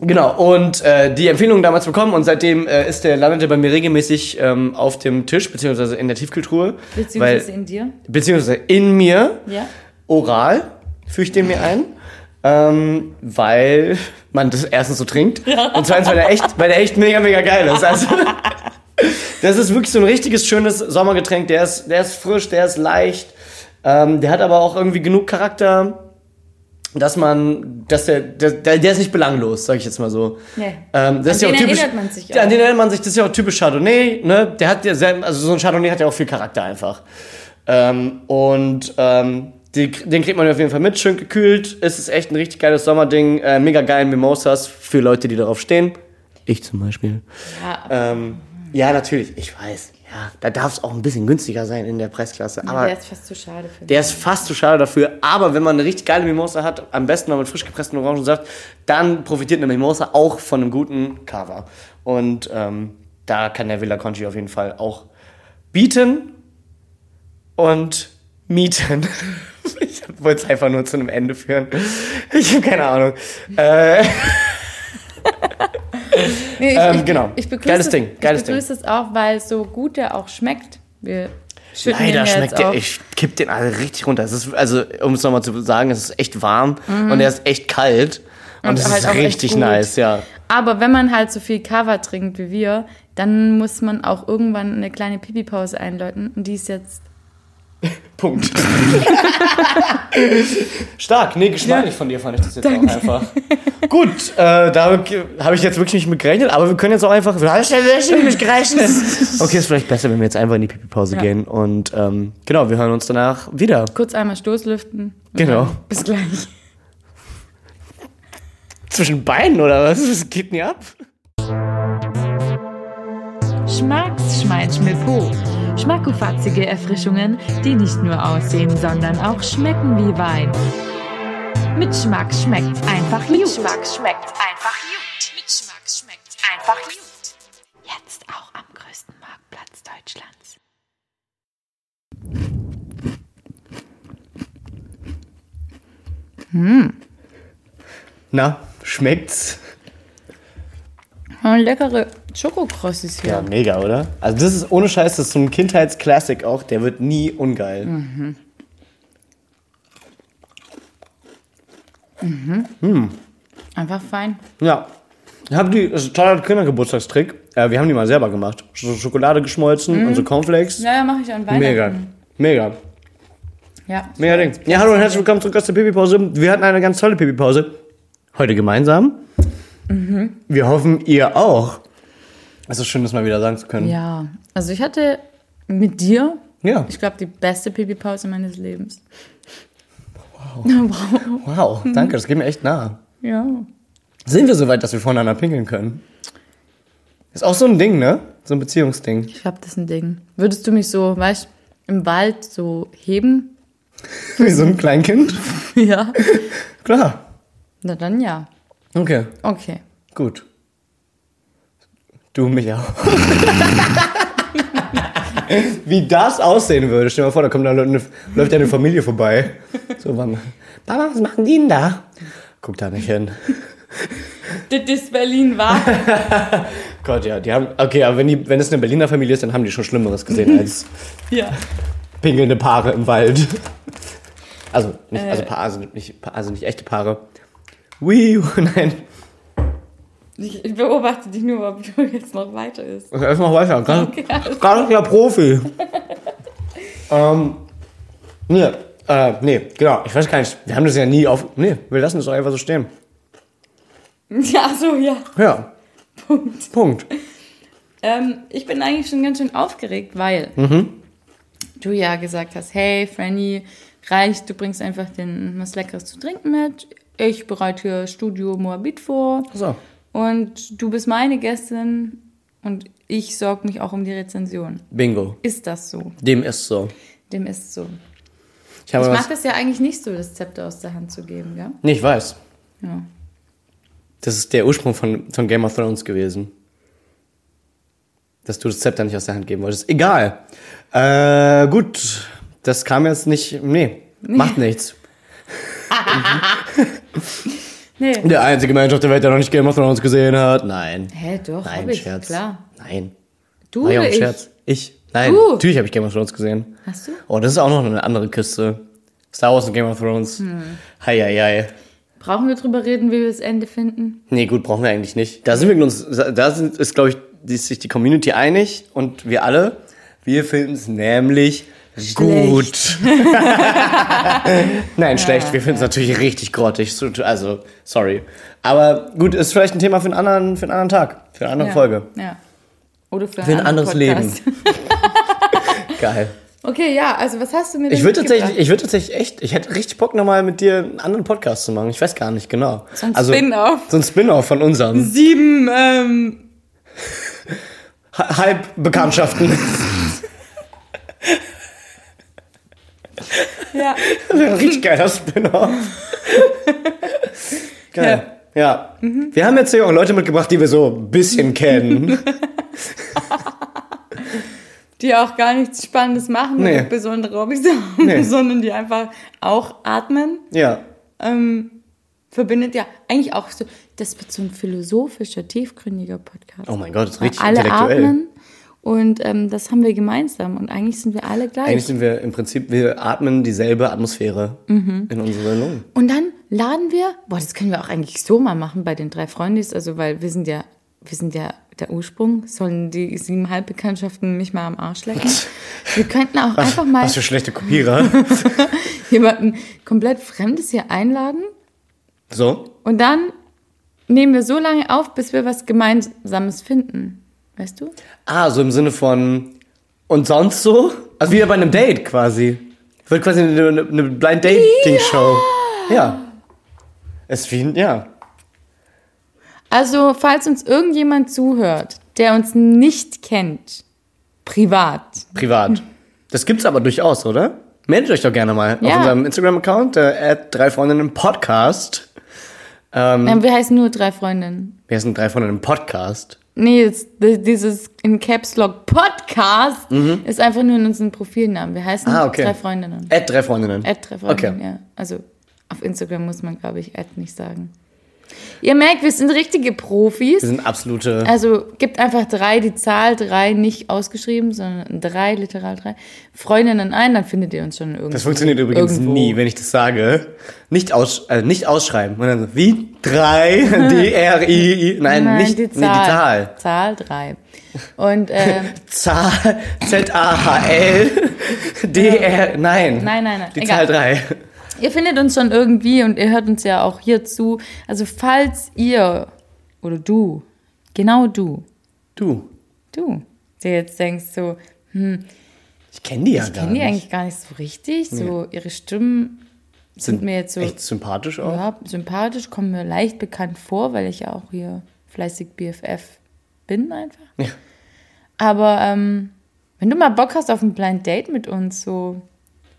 genau, und äh, die Empfehlung damals bekommen und seitdem äh, ist der landete bei mir regelmäßig ähm, auf dem Tisch, beziehungsweise in der Tiefkühltruhe. Beziehungsweise weil, in dir. beziehungsweise in mir, Ja. oral, führe ich den mir ein. Ähm, weil man das erstens so trinkt und zweitens, weil der echt, weil der echt mega, mega geil ist. Also, das ist wirklich so ein richtiges, schönes Sommergetränk. Der ist, der ist frisch, der ist leicht. Ähm, der hat aber auch irgendwie genug Charakter, dass man, dass der, der, der, ist nicht belanglos, sag ich jetzt mal so. Nee. Ähm, das An ist ja auch den typisch, erinnert man sich Ja, An auch. den erinnert man sich, das ist ja auch typisch Chardonnay, ne? Der hat ja also so ein Chardonnay hat ja auch viel Charakter einfach. Ähm, und ähm, die, den kriegt man auf jeden Fall mit, schön gekühlt. Es ist echt ein richtig geiles Sommerding. Äh, mega geilen Mimosas für Leute, die darauf stehen. Ich zum Beispiel. Ja, Ähm, ja, natürlich, ich weiß. Ja, da darf es auch ein bisschen günstiger sein in der Preisklasse. Aber der ist fast zu schade für der ist fast zu schade dafür. Aber wenn man eine richtig geile Mimosa hat, am besten noch mit frisch gepresstem Orangensaft, dann profitiert eine Mimosa auch von einem guten Cava. Und ähm, da kann der Villa Conchi auf jeden Fall auch bieten und mieten. Ich wollte es einfach nur zu einem Ende führen. Ich habe keine Ahnung. Äh, Nee, ich, Ähm, genau. Ich begrüße, Geiles es- Ding, geiles ich begrüße es auch, weil so gut der auch schmeckt. Wir schütten Leider schmeckt der, ich kipp den alle richtig runter. Es ist, also, um es nochmal zu sagen, es ist echt warm und er ist echt kalt. Und, Und es halt ist richtig nice, ja. Aber wenn man halt so viel Cover trinkt wie wir, dann muss man auch irgendwann eine kleine Pipi-Pause einläuten. Und die ist jetzt. Punkt. Stark, nee, geschmacklich von dir fand ich das jetzt auch einfach. Gut, äh, da habe ich jetzt wirklich nicht mit gerechnet, aber wir können jetzt auch einfach. Hast du wirklich nicht gerechnet? Okay, ist vielleicht besser, wenn wir jetzt einfach in die Pipi-Pause Ja. gehen und ähm, genau, wir hören uns danach wieder. Kurz einmal Stoßlüften. Genau. Bis gleich. Zwischen Beinen oder was? Was geht denn hier ab? Schmacks Schmeitsch mit Po. Schmackofatzige Erfrischungen, die nicht nur aussehen, sondern auch schmecken wie Wein. Mit Schmack schmeckt's einfach gut. Mit Schmack schmeckt's einfach gut. Mit Schmack schmeckt's einfach gut. Jetzt auch am größten Marktplatz Deutschlands. Na, schmeckt's? Leckere Schokokrossis hier. Ja, mega, oder? Also das ist ohne Scheiß, das ist so ein Kindheitsklassik auch, der wird nie ungeil. Einfach fein. Ja, Ich habe die, das ist ein toller Kindergeburtstagstrick. Äh, wir haben die mal selber gemacht. Sch Schokolade geschmolzen und so Cornflakes. Ja, ja, mache ich an Weihnachten. Mega. Mega. Ja. Mega Ding. Ja, hallo und herzlich willkommen zurück aus der Pipi-Pause. Wir hatten eine ganz tolle Pipi-Pause. Heute gemeinsam. Wir hoffen, ihr auch. Es ist schön, das mal wieder sagen zu können. Ja, also ich hatte mit dir, Ja. ich glaube, die beste Pipi-Pause meines Lebens. Wow, danke, das geht mir echt nah. Ja. Sind wir so weit, dass wir voneinander pinkeln können? Ist auch so ein Ding, ne? So ein Beziehungsding. Ich glaube, das ist ein Ding. Würdest du mich so, weißt im Wald so heben? Wie so ein Kleinkind. Ja. Klar. Na dann ja. Okay, Okay. gut. Du mich auch. Wie das aussehen würde. Stell dir mal vor, da kommt da eine, läuft ja eine Familie vorbei. So, Mama, Papa, was machen die denn da? Guck da nicht hin. Das ist Berlin war. Gott, ja, die haben. Okay, aber wenn, die, wenn es eine Berliner Familie ist, dann haben die schon Schlimmeres gesehen als ja. pinkelnde Paare im Wald. Also nicht, also, Paare, also, nicht, also nicht echte Paare. Wii, nein. Ich, ich beobachte dich nur, ob du jetzt noch weiter ist. Okay, erst mal weiter. Gar, Okay, nicht der Profi. ähm, nee, äh, nee, genau. Ich weiß gar nicht. Wir haben das ja nie auf. Nee, wir lassen das doch einfach so stehen. Ja, so, ja. Ja, Punkt. Punkt. Ähm, ich bin eigentlich schon ganz schön aufgeregt, weil du ja gesagt hast, hey, Franny, reicht, du bringst einfach den, was Leckeres zu trinken mit. Ich bereite hier Studio Moabit vor. So. Und du bist meine Gästin und ich sorge mich auch um die Rezension. Bingo. Ist das so? Dem ist so. Dem ist so. Ich habe Ich mag das ja eigentlich nicht so, das Zepter aus der Hand zu geben, ja? Nee, ich weiß. Ja. Das ist der Ursprung von, von Game of Thrones gewesen. Dass du das Zepter nicht aus der Hand geben wolltest. Egal. Äh, gut. Das kam jetzt nicht. Nee, macht nichts. Nee. Der einzige Mensch auf der Welt, der noch nicht Game of Thrones gesehen hat. Nein. Hä, doch, Nein, ich, Scherz. klar. Nein. Du auch oder ich? Scherz. Ich? Nein. Du? Natürlich habe ich Game of Thrones gesehen. Hast du? Oh, das ist auch noch eine andere Kiste. Star Wars und Game of Thrones. Hm. Hei, hei, hei. Brauchen wir drüber reden, wie wir das Ende finden? Nee, gut, brauchen wir eigentlich nicht. Da sind wir uns, da sind, ist, glaube ich, die, sich die Community einig und wir alle. Wir finden es nämlich gut. Nein, schlecht. Wir finden es natürlich richtig grottig. So- Also, sorry. Aber gut, ist vielleicht ein Thema für einen anderen, für einen anderen Tag, für eine andere ja. Folge. Ja. Oder für, Für ein anderen anderes Podcast. Geil. Okay, ja, also was hast du mir denn Ich würde tatsächlich, ich würde tatsächlich echt, ich hätte richtig Bock nochmal mit dir einen anderen Podcast zu machen. Ich weiß gar nicht genau. So ein Spin-off. So ein Spin-off von unserem. Sieben, ähm, Ha- Halbbekanntschaften. Ja. Das wäre ein richtig geiler Spin-off. Geil. Ja. Wir haben jetzt hier auch Leute mitgebracht, die wir so ein bisschen kennen. Die auch gar nichts Spannendes machen Nee. besondere Hobbys haben, Nee. sondern die einfach auch atmen. Ja. Ähm, verbindet ja eigentlich auch so, das wird so ein philosophischer, tiefgründiger Podcast. Oh mein Gott, das ist Weil richtig alle intellektuell. atmen und ähm, das haben wir gemeinsam und eigentlich sind wir alle gleich. Eigentlich sind wir im Prinzip, wir atmen dieselbe Atmosphäre Mhm. in unsere Lungen. Und dann laden wir, boah, das können wir auch eigentlich so mal machen bei den drei Freundis, also weil wir sind ja, wir sind ja der Ursprung, sollen die sieben Halbbekanntschaften mich mal am Arsch lecken. Wir könnten auch einfach mal Was für schlechte Kopierer. jemanden komplett Fremdes hier einladen so. und dann nehmen wir so lange auf, bis wir was Gemeinsames finden. Weißt du? Ah, so im Sinne von und sonst so? Also wie bei einem Date quasi. Wird quasi eine, eine, Blind Dating Show. Ja. Es ist wie, ein- ja. Also, falls uns irgendjemand zuhört, der uns nicht kennt, privat, Privat. Das gibt's aber durchaus, oder? Meldet euch doch gerne mal auf Ja. unserem Instagram-Account, äh, at drei Freundinnen Podcast. Ähm, ähm, wir heißen nur drei Freundinnen. wir sind drei Freundinnen Podcast. Nee, das, das, dieses in Caps Lock Podcast ist einfach nur in unseren Profilnamen. Wir heißen Mhm. Ah, okay. drei Freundinnen. At drei Freundinnen. Ad drei Freundinnen, Okay. ja. Also auf Instagram muss man, glaube ich, Ad nicht sagen. Ihr merkt, wir sind richtige Profis. Wir sind absolute. Also gibt einfach drei, die Zahl drei nicht ausgeschrieben, sondern drei, literal drei. Freundinnen ein, dann findet ihr uns schon irgendwo. Das funktioniert übrigens irgendwo. nie, wenn ich das sage. Nicht, aus, äh, nicht ausschreiben. Und dann so, wie? Drei, D-R-I-I. Nein, Nein, nicht die nee, Zahl. die Zahl. Zahl drei. Und äh, Zahl, Z-A-H-L, D-R, nein. Nein, nein, nein, Die egal. Zahl drei. Ihr findet uns schon irgendwie und ihr hört uns ja auch hier zu. Also falls ihr oder du, genau du, Du, du, dir jetzt denkst so, ich kenne die ja ich gar kenne die nicht. eigentlich gar nicht so richtig. So ihre Stimmen sind, mir jetzt so Echt sympathisch auch. ja, sympathisch, kommen mir leicht bekannt vor, weil ich ja auch hier fleißig BFF bin einfach. Ja. Aber ähm, wenn du mal Bock hast auf ein Blind Date mit uns, so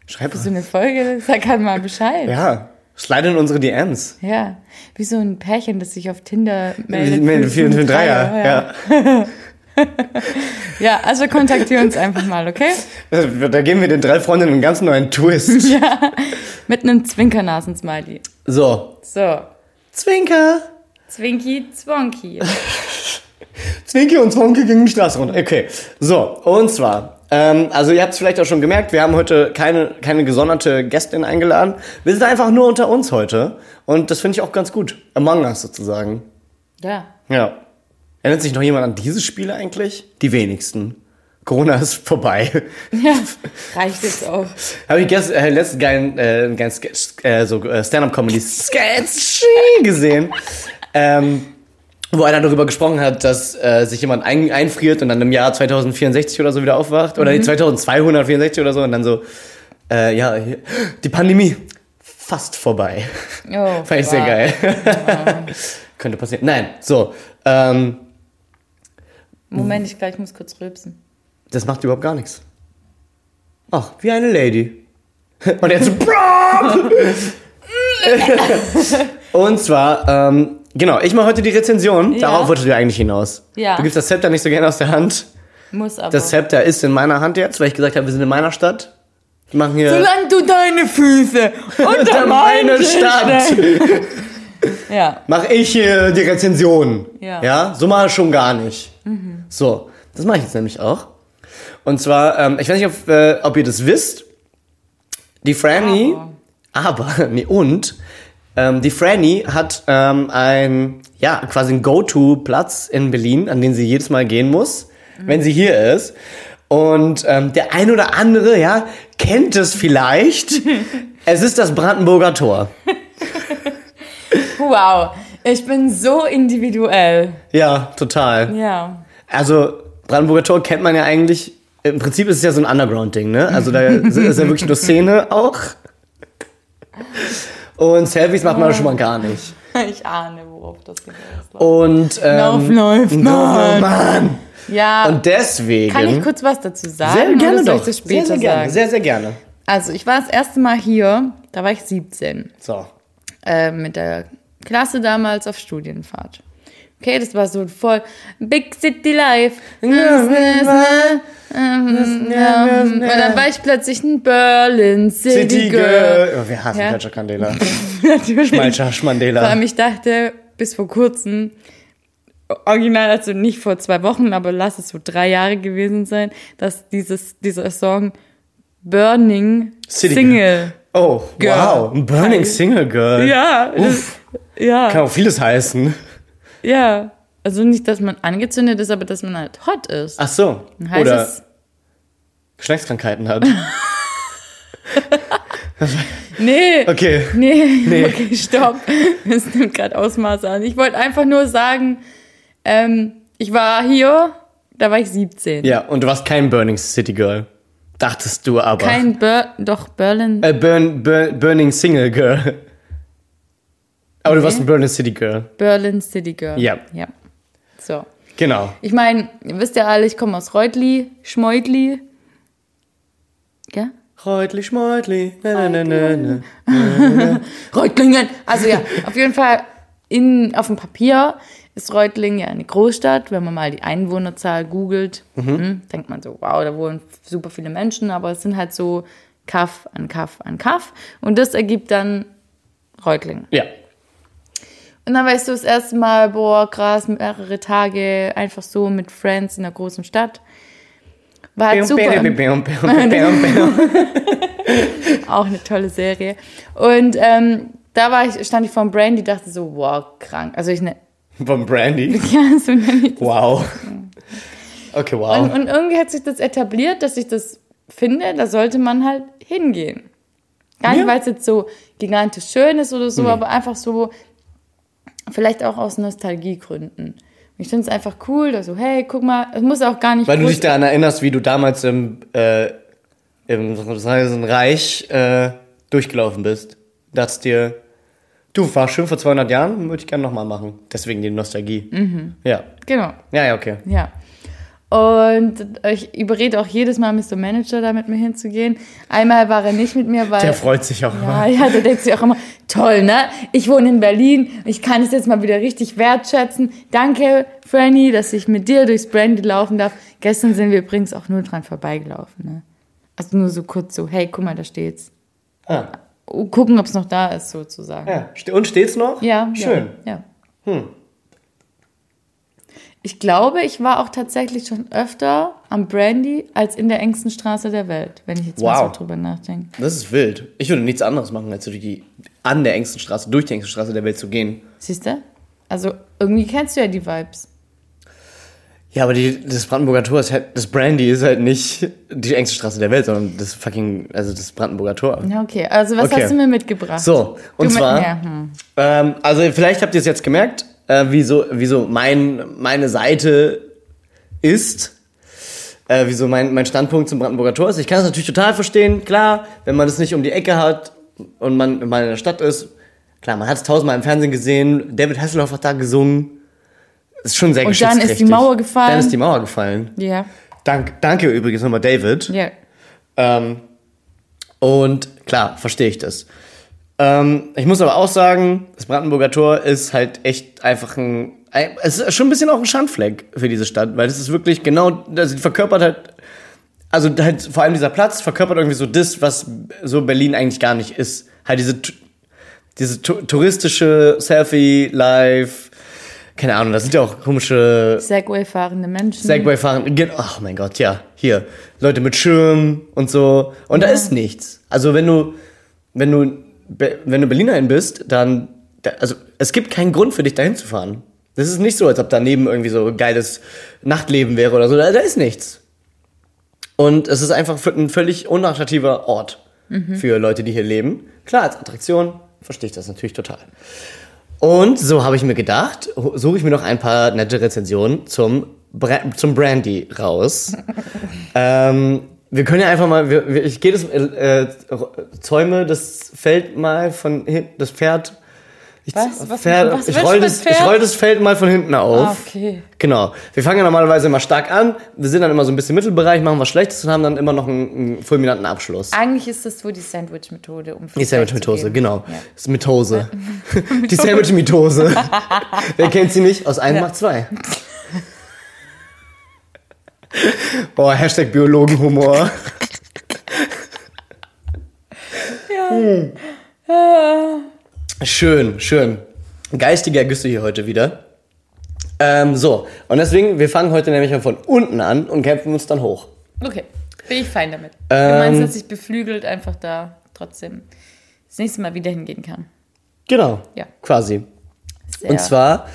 Schreib für so eine Folge, sag halt mal Bescheid. Ja, slide in unsere DMs. Ja, wie so ein Pärchen, das sich auf Tinder meldet. mit für einen Dreier. Ja. ja, also kontaktiere uns einfach mal, okay? Da geben wir den drei Freundinnen einen ganz neuen Twist. Mit einem Zwinkernasen-Smiley. So, So, Zwinker. Zwinky, Zwonky. Zwinki und Zwonki gingen die Straße runter. Okay, so, und zwar, ähm, also ihr habt es vielleicht auch schon gemerkt, wir haben heute keine, keine gesonderte Gästin eingeladen. Wir sind einfach nur unter uns heute. Und das finde ich auch ganz gut. Among Us sozusagen. Ja. Ja. Erinnert sich noch jemand an diese Spiele eigentlich? Die wenigsten. Corona ist vorbei. Ja, reicht jetzt auch. Habe ich gestern, äh, letzten geilen, äh, geilen Sketch, äh, so äh, Stand-up-Comedy Sketch gesehen, ähm, wo einer darüber gesprochen hat, dass äh, sich jemand ein, einfriert und dann im Jahr 2064 oder so wieder aufwacht oder Mhm. nee, 2264 oder so und dann so, äh, ja, die Pandemie fast vorbei. Oh, Fand ich sehr wow. geil. Könnte passieren. Nein, so, ähm, Moment, ich gleich muss kurz rülpsen. das macht überhaupt gar nichts. Ach, wie eine Lady. Und jetzt! Und zwar, ähm, genau, ich mache heute die Rezension. Ja. Darauf wolltest du eigentlich hinaus. Ja. Du gibst das Zepter nicht so gerne aus der Hand. Muss aber. Das Zepter ist in meiner Hand jetzt, weil ich gesagt habe, wir sind in meiner Stadt. Wir machen hier Solange du deine Füße unter meine Stadt. Ja. Mache ich hier die Rezension. Ja. Ja, so mache ich schon gar nicht. So, das mache ich jetzt nämlich auch. Und zwar, ähm, ich weiß nicht, ob, äh, ob ihr das wisst. Die Franny, aber, nee, und, ähm, die Franny hat ähm, ein, ja, quasi einen Go-To-Platz in Berlin, an den sie jedes Mal gehen muss, wenn sie hier ist. Und ähm, der ein oder andere, ja, kennt es vielleicht. es ist das Brandenburger Tor. Wow. Ich bin so individuell. Ja, total. Ja. Also, Brandenburger Tor kennt man ja eigentlich. Im Prinzip ist es ja so ein Underground-Ding, ne? Also, da ist ja wirklich nur Szene auch. Und Selfies macht man da schon mal gar nicht. Ich ahne, worauf das hinausläuft. Und. Ähm, Lauf, läuft, Mann. Mann. Mann. Ja. Und deswegen. kann ich kurz was dazu sagen? sehr gerne doch. sehr, sehr gerne. sagen? Sehr, sehr gerne. Also, ich war das erste Mal hier, da war ich 17. So. äh, mit der Klasse damals auf Studienfahrt. Okay, das war so voll Big City Life. Und dann war ich plötzlich ein Berlin City, City Girl. Girl. Oh, wir hassen Ja. Katja Candela. Natürlich. Malcha Vor allem, ich dachte bis vor kurzem, original, also nicht vor zwei Wochen, aber lass es so drei Jahre gewesen sein, dass dieses, dieser Song Burning City Single. Oh, Girl. wow. Burning Single Girl. Ja, Uff. ja. Kann auch vieles heißen. Ja, also nicht, dass man angezündet ist, aber dass man halt hot ist. Ach so. Heißt Oder es, Geschlechtskrankheiten hat. nee, Okay. nee, Nee. okay, stopp. Es nimmt gerade Ausmaße an. Ich wollte einfach nur sagen, ähm, ich war hier, da war ich 17. Ja, und du warst kein Burning City Girl. Dachtest du aber. Kein Ber doch Berlin. äh, Burn, Burn, Burning Single Girl. Aber du warst ein Burning City Girl. Berlin City Girl. Ja. Ja. So. Genau. Ich meine, ihr wisst ja alle, ich komme aus Reutli, Schmeutli. Ja? Reutli, Schmeutli. Na, na, na, na, na. Reutlingen. Also ja, auf jeden Fall in, auf dem Papier ist Reutlingen ja eine Großstadt. Wenn man mal die Einwohnerzahl googelt, hm, denkt man so, wow, da wohnen super viele Menschen, aber es sind halt so Kaff an Kaff an Kaff. Und das ergibt dann Reutlingen. Ja. Und dann weißt du das erste Mal, boah, krass, mehrere Tage einfach so mit Friends in einer großen Stadt. War halt super. Auch eine tolle Serie. Und ähm, da war ich, stand ich vor Brandy, dachte so, wow, krank. Also ich ne, Vom Brandy. ja, so nenn ich das. Wow. Okay, wow. Und, und irgendwie hat sich das etabliert, dass ich das finde, da sollte man halt hingehen. Gar nicht, Ja. weil es jetzt so gigantisch schön ist oder so, Nee. aber einfach so, vielleicht auch aus Nostalgiegründen. Ich finde es einfach cool, dass so, hey, guck mal, es muss auch gar nicht Weil du dich daran erinnerst, wie du damals im, äh, im Reich äh, durchgelaufen bist. Dachtest dir, du, war schön vor 200 Jahren, würde ich gerne nochmal machen. Deswegen die Nostalgie. Mhm. Ja. Genau, Ja, ja, okay. ja. Und ich überrede auch jedes Mal Mr. Manager da mit mir hinzugehen. Einmal war er nicht mit mir, weil. Der freut sich auch Ja, immer. ja, der denkt sich auch immer, toll, ne? Ich wohne in Berlin, ich kann es jetzt mal wieder richtig wertschätzen. Danke, Franny, dass ich mit dir durchs Brandy laufen darf. Gestern sind wir übrigens auch nur dran vorbeigelaufen, ne? Also nur so kurz so, hey, guck mal, da steht's. Ah, Gucken, ob es noch da ist, sozusagen. ja. Und steht's noch? Ja, Schön. Ja. ja. Ich glaube, ich war auch tatsächlich schon öfter am Brandy als in der engsten Straße der Welt, wenn ich jetzt mal Wow. so drüber nachdenke. Das ist wild. Ich würde nichts anderes machen, als durch die, an der engsten Straße, durch die engste Straße der Welt zu gehen. Siehst du? Also irgendwie kennst du ja die Vibes. Ja, aber die, das Brandenburger Tor ist halt, das Brandy ist halt nicht die engste Straße der Welt, sondern das fucking, also das Brandenburger Tor. Ja, okay. Also was Okay. hast du mir mitgebracht? So, und Du zwar, Ja, hm. ähm, also vielleicht habt ihr es jetzt gemerkt, äh, wieso, wieso mein, meine Seite ist, äh, wieso mein, mein Standpunkt zum Brandenburger Tor ist. Ich kann es natürlich total verstehen, klar, wenn man es nicht um die Ecke hat und man mal in der Stadt ist, klar, man hat es tausendmal im Fernsehen gesehen, David Hasselhoff hat da gesungen, ist schon sehr Und dann ist die. Mauer gefallen. Dann ist die Mauer gefallen. Ja. Dank, danke übrigens nochmal, David. Ja. Ähm, und klar, verstehe ich das. Ähm, ich muss aber auch sagen, das Brandenburger Tor ist halt echt einfach ein. ein es ist schon ein bisschen auch ein Schandfleck für diese Stadt, weil es ist wirklich genau, das verkörpert halt. Also halt vor allem dieser Platz verkörpert irgendwie so das, was so Berlin eigentlich gar nicht ist. Halt diese, diese touristische Selfie-Life. Keine Ahnung, da sind ja auch komische Segway-fahrende Menschen. Segway fahren. Ge- Ach mein Gott, ja. Hier. Leute mit Schirm und so. Und da ist nichts. Also wenn du, wenn du, wenn du Berlinerin bist, dann, da, also es gibt keinen Grund für dich dahin zu fahren. Das ist nicht so, als ob daneben irgendwie so geiles Nachtleben wäre oder so. Da, da ist nichts. Und es ist einfach ein völlig unattraktiver Ort für Leute, die hier leben. Klar, als Attraktion verstehe ich das natürlich total. Und so habe ich mir gedacht, suche ich mir noch ein paar nette Rezensionen zum, Bra zum Brandy raus. ähm, wir können ja einfach mal, wir, wir, ich gehe das, äh, äh, zäume das Feld mal von hinten, das Pferd. Ich, Was? Was- Pferd, was ich roll das, Pferd? ich roll das Feld mal von hinten auf. Ah, okay. Genau. Wir fangen ja normalerweise immer stark an. Wir sind dann immer so ein bisschen im Mittelbereich, machen was Schlechtes und haben dann immer noch einen, einen fulminanten Abschluss. Eigentlich ist das wohl die Sandwich-Methode, um Die Sandwich-Methode, genau. Ja. Das ist Methose. Die Sandwich-Methode. Wer kennt sie nicht? Aus einem macht zwei. Boah, Hashtag Biologenhumor. Hm. Schön, schön. Geistige Ergüsse hier heute wieder. Ähm, so, und deswegen, wir fangen heute nämlich mal von unten an und kämpfen uns dann hoch. Okay, bin ich fein damit. Ähm, du meinst, dass ich beflügelt einfach da trotzdem das nächste Mal wieder hingehen kann. Genau, Ja. quasi. Sehr Und zwar,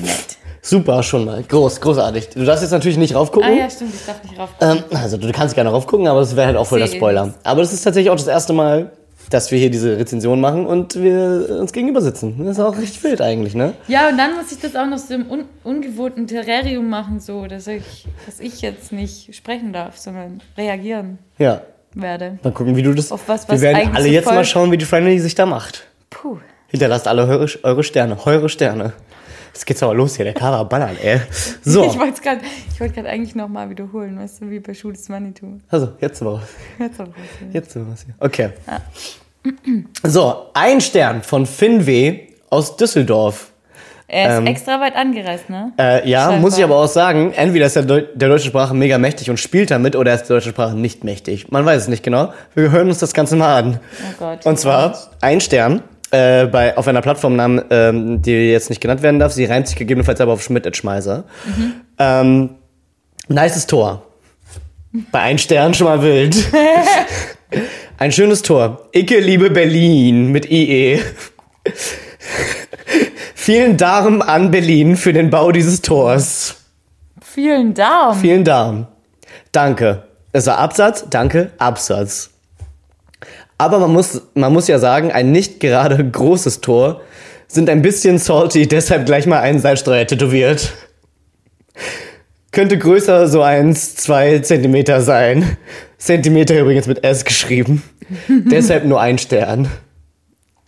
nett. Super schon mal, groß, großartig. Du darfst jetzt natürlich nicht raufgucken. Ah ja, stimmt, ich darf nicht rauf. Ähm, also du kannst gerne raufgucken, aber das wäre halt auch voll der Spoiler. Aber das ist tatsächlich auch das erste Mal, dass wir hier diese Rezension machen und wir uns gegenüber sitzen. Das ist auch richtig wild eigentlich, ne? Ja, und dann muss ich das auch noch so im un ungewohnten Terrarium machen, so dass ich, dass ich jetzt nicht sprechen darf, sondern reagieren Ja. werde. Mal gucken, wie du das. Auf was- wir was werden eigentlich alle jetzt mal schauen, wie die Friendly sich da macht. Puh. Hinterlasst alle eure, eure Sterne, eure Sterne. Jetzt geht's aber los hier, der Cover ballert, ey. So, Ich wollte es gerade wollt eigentlich nochmal wiederholen, weißt du, wie bei Schule des Manitou. also jetzt aber. Jetzt aber was. Jetzt aber was hier. Okay. So, ein Stern von Finn W. aus Düsseldorf. Er ist Ähm, extra weit angereist, ne? Äh, ja, Scheinbar. muss ich aber auch sagen, entweder ist er Deu der deutschen Sprache mega mächtig und spielt damit oder er ist der deutschen Sprache nicht mächtig. Man weiß es nicht genau. Wir hören uns das Ganze mal an. Oh Gott. Und zwar ein Stern. Äh, bei, auf einer Plattform, namen, ähm, die jetzt nicht genannt werden darf. Sie reimt sich gegebenenfalls aber auf Schmidt at Schmeißer. Ähm, nices Tor. Bei ein Stern schon mal wild. Ein schönes Tor. Icke liebe Berlin mit IE. Vielen Dank an Berlin für den Bau dieses Tors. Vielen Dank. Vielen Dank. Danke. Es war Absatz, danke, Absatz. Aber man muss, man muss ja sagen, ein nicht gerade großes Tor sind ein bisschen salty, deshalb gleich mal einen Salzstreuer tätowiert. Könnte größer so eins, zwei Zentimeter sein. Zentimeter übrigens mit S geschrieben. deshalb nur ein Stern.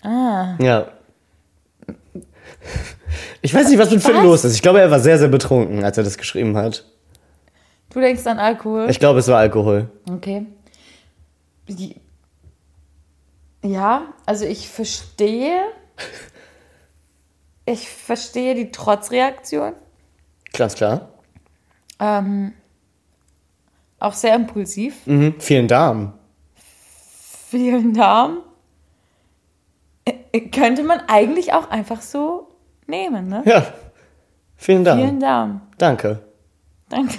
Ah. Ja. Ich weiß nicht, was mit Finn Was? los ist. Ich glaube, er war sehr, sehr betrunken, als er das geschrieben hat. Du denkst an Alkohol? Ich glaube, es war Alkohol. Okay. Die- Ja, also ich verstehe. Ich verstehe die Trotzreaktion. Ganz klar. Ähm, auch sehr impulsiv. Mhm. Vielen Dank. Vielen Dank. Äh, Könnte man eigentlich auch einfach so nehmen, ne? Ja. Vielen Dank. Vielen Dank. Danke. Danke.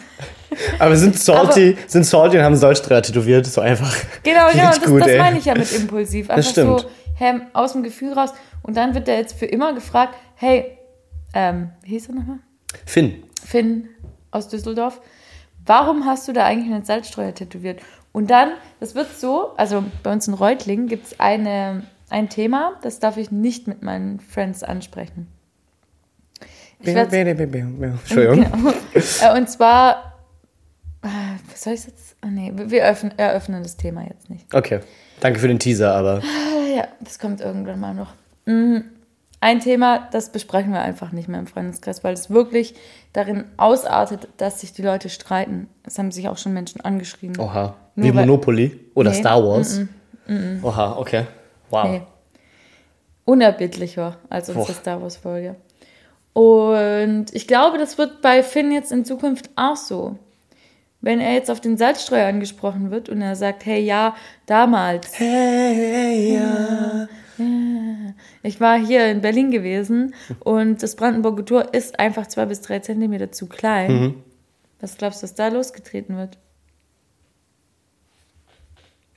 Aber sind salty, sind salty und haben Salzstreuer tätowiert. So einfach. Genau, genau, das, gut, das ey. meine ich ja mit impulsiv. Einfach stimmt. so hey, aus dem Gefühl raus. Und dann wird er jetzt für immer gefragt, hey, ähm, wie hieß er nochmal? Finn. Finn aus Düsseldorf, warum hast du da eigentlich einen Salzstreuer tätowiert? Und dann, das wird so, also bei uns in Reutlingen gibt es eine, ein Thema, das darf ich nicht mit meinen Friends ansprechen. Ich Entschuldigung. Genau. Und zwar, was soll ich jetzt? Ah, nee, wir- öffnen, eröffnen das Thema jetzt nicht. Okay. Danke für den Teaser, aber. Ah, Ja, das kommt irgendwann mal noch. Mm, Ein Thema, das besprechen wir einfach nicht mehr im Freundeskreis, weil es wirklich darin ausartet, dass sich die Leute streiten. Es haben sich auch schon Menschen angeschrieben. Oha. Nur Wie Monopoly oder Nee. Star Wars. Oha, okay. Wow. Nee. Unerbittlicher als unsere Boah. Star Wars-Folge. Und ich glaube, das wird bei Finn jetzt in Zukunft auch so. Wenn er jetzt auf den Salzstreuer angesprochen wird und er sagt, hey, ja, damals. Hey, ja. Ich war hier in Berlin gewesen und das Brandenburger Tor ist einfach zwei bis drei Zentimeter zu klein. Mhm. Was glaubst du, was da losgetreten wird?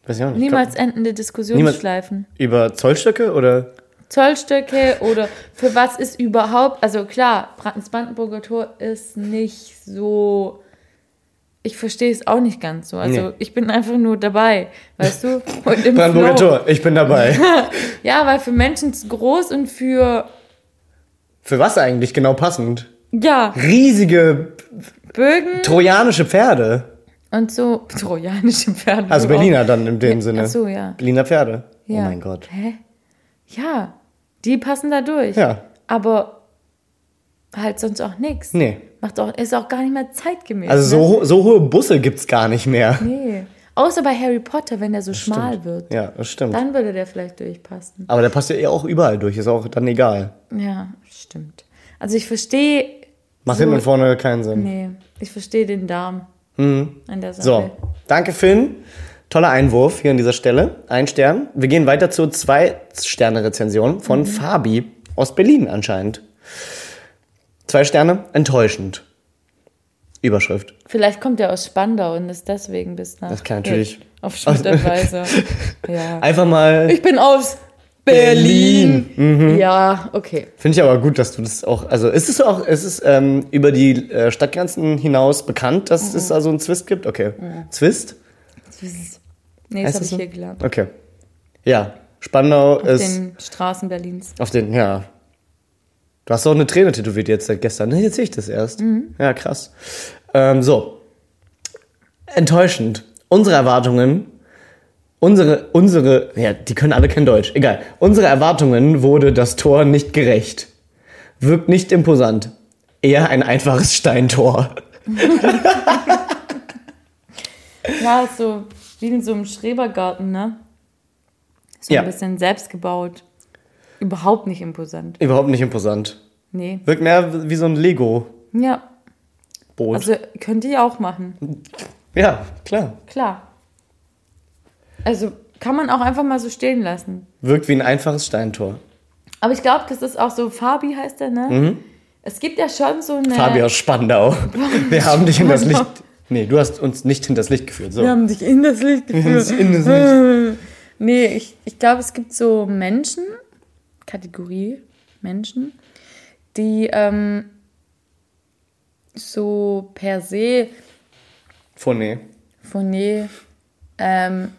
Weiß ich auch nicht. Niemals Glaub- endende Diskussionsschleifen. Über Zollstöcke oder? Zollstöcke oder für was ist überhaupt, also klar, das Brandenburger Tor ist nicht so, ich verstehe es auch nicht ganz so. Also Nee. ich bin einfach nur dabei, weißt du? Und im Brandenburger Flow. Tor, ich bin dabei. Ja, weil für Menschen zu groß und für, Für was eigentlich genau passend? ja, Riesige Bögen trojanische Pferde. und so trojanische Pferde. Also du auch. Berliner dann in dem Sinne. Ach so, ja. Berliner Pferde. ja. Oh mein Gott. Hä? Ja, die passen da durch. Ja. Aber halt sonst auch nichts. Nee. Macht auch, ist auch gar nicht mehr zeitgemäß. Also ne? so, so hohe Busse gibt's gar nicht mehr. Nee. Außer bei Harry Potter, wenn der so schmal wird. Ja, das stimmt. Dann würde der vielleicht durchpassen. Aber der passt ja eh auch überall durch, ist auch dann egal. Ja, stimmt. Also ich verstehe. Macht so, hinten und vorne keinen Sinn. Nee, ich verstehe den Darm an der Sache. So, danke Finn. Toller Einwurf hier an dieser Stelle. Ein Stern. Wir gehen weiter zur Zwei-Sterne-Rezension von Fabi aus Berlin anscheinend. Zwei Sterne, enttäuschend. Überschrift. Vielleicht kommt er aus Spandau und ist deswegen bis nach. Das kann natürlich- Auf Schmidt-Advisor. ja. Einfach mal. Ich bin aus Berlin. Ja, okay. Finde ich aber gut, dass du das auch. Also ist es auch, ist es ähm, über die äh, Stadtgrenzen hinaus bekannt, dass es da so einen Zwist gibt? Okay. Zwist? Nee, das habe ich so? hier gelernt. Okay. Ja. Spandau Auf ist. den Straßen Berlins. Auf den, ja. Du hast auch eine Träne tätowiert jetzt seit gestern. Ne, jetzt sehe ich das erst. Ja, krass. Ähm, so. Enttäuschend. Unsere Erwartungen, unsere, unsere, ja, die können alle kein Deutsch. Egal. Unsere Erwartungen wurde das Tor nicht gerecht. Wirkt nicht imposant. Eher ein einfaches Steintor. Ja, ist so wie in so einem Schrebergarten, ne? So Ja. ein bisschen selbst gebaut. Überhaupt nicht imposant. Überhaupt nicht imposant. Nee. Wirkt mehr wie so ein Lego-Boot. Ja, also könnt ihr auch machen. ja, klar. Klar. Also kann man auch einfach mal so stehen lassen. Wirkt wie ein einfaches Steintor. Aber ich glaube, das ist auch so, Fabi heißt der, ne? Es gibt ja schon so eine... Fabi aus Spandau. Wir haben dich in das Licht. Nee, du hast uns nicht in das Licht geführt. So. Wir haben dich in das Licht geführt. in das Licht. Nee, ich, ich glaube, es gibt so Menschen, Kategorie Menschen, die ähm, so per se von nee, ähm,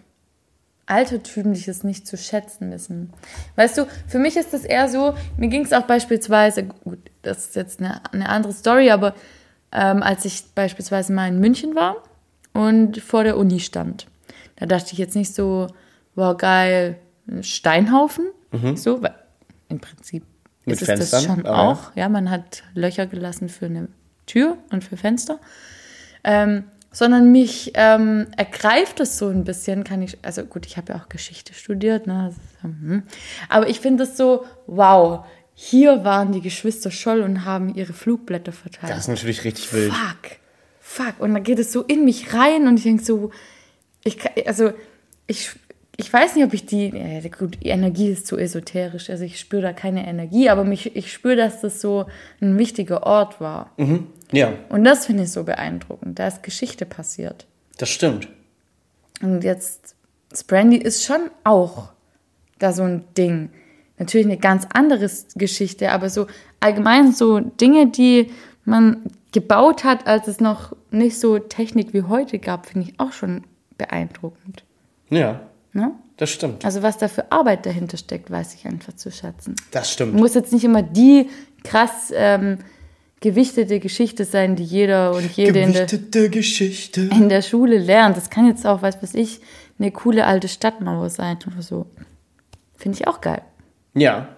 Altertümliches nicht zu schätzen wissen. Weißt du, für mich ist das eher so, mir ging es auch beispielsweise, gut, das ist jetzt eine, eine andere Story, aber ähm, als ich beispielsweise mal in München war und vor der Uni stand, da dachte ich jetzt nicht so, wow, geil, ein Steinhaufen, so, weil im Prinzip Mit ist es das schon auch. Ja, man hat Löcher gelassen für eine Tür und für Fenster ähm, sondern mich ähm, ergreift es so ein bisschen, kann ich, also gut, ich habe ja auch Geschichte studiert, ne, hm. aber ich finde es so, wow, hier waren die Geschwister Scholl und haben ihre Flugblätter verteilt. Das ist natürlich richtig wild. Fuck, fuck, und dann geht es so in mich rein und ich denke so, ich, also ich, ich weiß nicht, ob ich die, ja, gut, die Energie ist zu esoterisch, also ich spüre da keine Energie, aber mich, ich spüre, dass das so ein wichtiger Ort war. Ja, Und das finde ich so beeindruckend. Da ist Geschichte passiert. das stimmt. Und jetzt, Sprandy ist schon auch da so ein Ding. Natürlich eine ganz andere Geschichte, aber so allgemein so Dinge, die man gebaut hat, als es noch nicht so Technik wie heute gab, finde ich auch schon beeindruckend. Ja, Ne? das stimmt. Also was da für Arbeit dahinter steckt, weiß ich einfach zu schätzen. Das stimmt. Muss jetzt nicht immer die krass ähm, gewichtete Geschichte sein, die jeder und jede in der, Geschichte. in der Schule lernt. Das kann jetzt auch, was weiß ich, eine coole alte Stadtmauer sein oder so. Finde ich auch geil. Ja,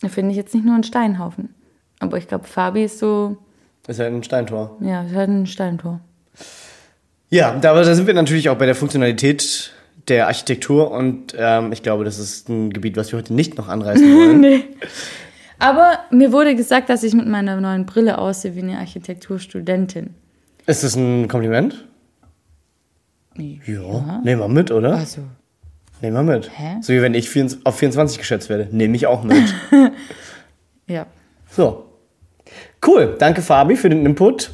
Da finde ich jetzt nicht nur einen Steinhaufen. Aber ich glaube, Fabi ist so, ist ja ein Steintor. ja, ist halt ein Steintor. Ja, da- aber da sind wir natürlich auch bei der Funktionalität der Architektur und ähm, ich glaube, das ist ein Gebiet, was wir heute nicht noch anreißen wollen. nee. Aber mir wurde gesagt, dass ich mit meiner neuen Brille aussehe wie eine Architekturstudentin. Ist das ein Kompliment? Ja. Nehmen wir mit, oder? Also, Nehmen wir mit. Hä? So wie wenn ich 24 auf 24 geschätzt werde. Nehme ich auch mit. ja. so. Cool. Danke, Fabi, für den Input.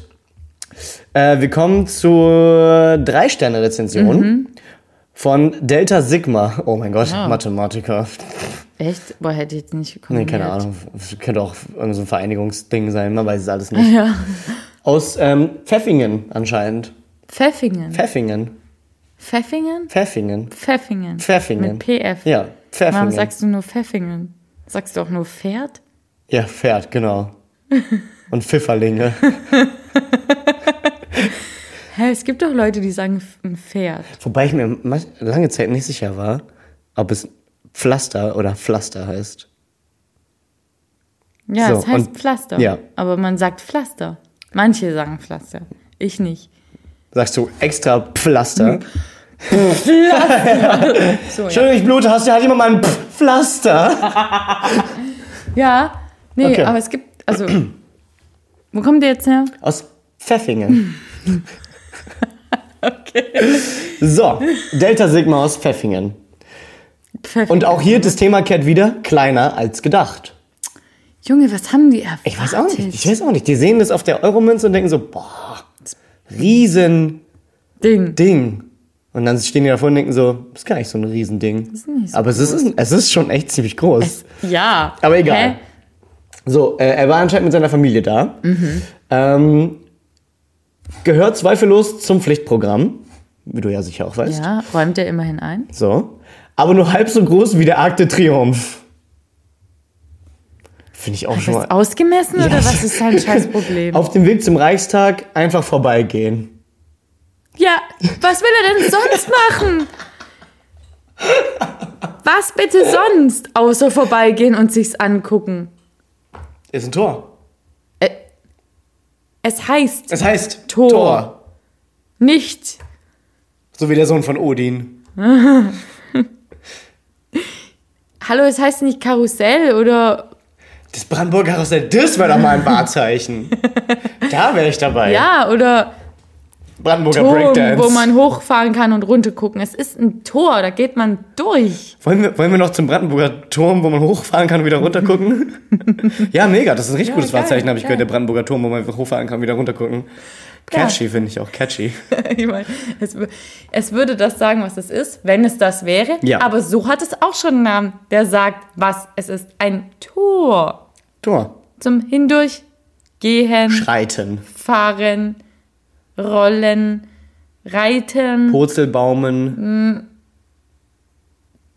Äh, wir kommen zur Drei-Sterne-Rezension von Delta Sigma. Oh mein Gott, Mathematiker. Echt? Boah, hätte ich jetzt nicht Nee, kombiniert. keine Ahnung. Könnte auch irgend so ein Vereinigungsding sein, man weiß es alles nicht. Ja. Aus ähm, Pfeffingen anscheinend. Pfeffingen. Pfeffingen. Pfeffingen? Pfeffingen. Pfeffingen. Pfeffingen. Mit PF. Ja, Pfeffingen. Warum sagst du nur Pfeffingen? Sagst du auch nur Pferd? Ja, Pferd, genau. Und Pfifferlinge. Hä, es gibt doch Leute, die sagen ein Pferd. Wobei ich mir lange Zeit nicht sicher war, ob es Pflaster oder Pflaster heißt. Ja, So, es heißt und- Pflaster. ja. Aber man sagt Pflaster. Manche sagen Pflaster. Ich nicht. Sagst du extra Pflaster? So, ja. Entschuldigung, ich blute, hast du hat jemand mal ein Pflaster? ja, nee, Okay. aber es gibt, also, wo kommt der jetzt her? Aus Pfeffingen. okay. So, Delta Sigma aus Pfeffingen. Pfeffingen. Und auch hier das Thema kehrt wieder kleiner als gedacht. Junge, was haben die erwartet? Ich weiß auch nicht. Ich weiß auch nicht. Die sehen das auf der Euromünze und denken so, boah, riesen Ding. Ding. Und dann stehen die davor und denken so, das ist gar nicht so ein Riesending. ist nicht so Aber es ist, es ist schon echt ziemlich groß. Ja. Aber egal. Hä? So, äh, er war anscheinend mit seiner Familie da. Ähm, gehört zweifellos zum Pflichtprogramm. Wie du ja sicher auch weißt. Ja, räumt er immerhin ein? So. Aber nur halb so groß wie der Arc de Triomphe. Finde ich auch schon Ist mal. ausgemessen Ja. oder was ist sein Scheißproblem? Auf dem Weg zum Reichstag einfach vorbeigehen. Ja, was will er denn sonst machen? Was bitte sonst, außer vorbeigehen und sich's angucken? Ist ein Tor. Es heißt Es heißt Tor. Tor. nicht. So wie der Sohn von Odin. Hallo, es heißt nicht Karussell oder. Das Brandenburger Karussell, das wäre doch mal ein Wahrzeichen. da wäre ich dabei. Ja, oder. Brandenburger Turm, Breakdance. wo man hochfahren kann und runtergucken. Es ist ein Tor, da geht man durch. wollen, wir, wollen wir noch zum Brandenburger Turm, wo man hochfahren kann und wieder runtergucken? ja, mega. Das ist ein richtig Ja, gutes geil, Wahrzeichen, habe ich gehört. Der Brandenburger Turm, wo man hochfahren kann und wieder runtergucken. Catchy finde ich auch. Catchy. ich meine, es, es würde das sagen, was es ist, wenn es das wäre. Ja. Aber so hat es auch schon einen Namen, der sagt, was es ist. Ein Tor. Tor. Zum Hindurch, Gehen, Schreiten. Fahren, Rollen, Reiten, Purzelbaumen.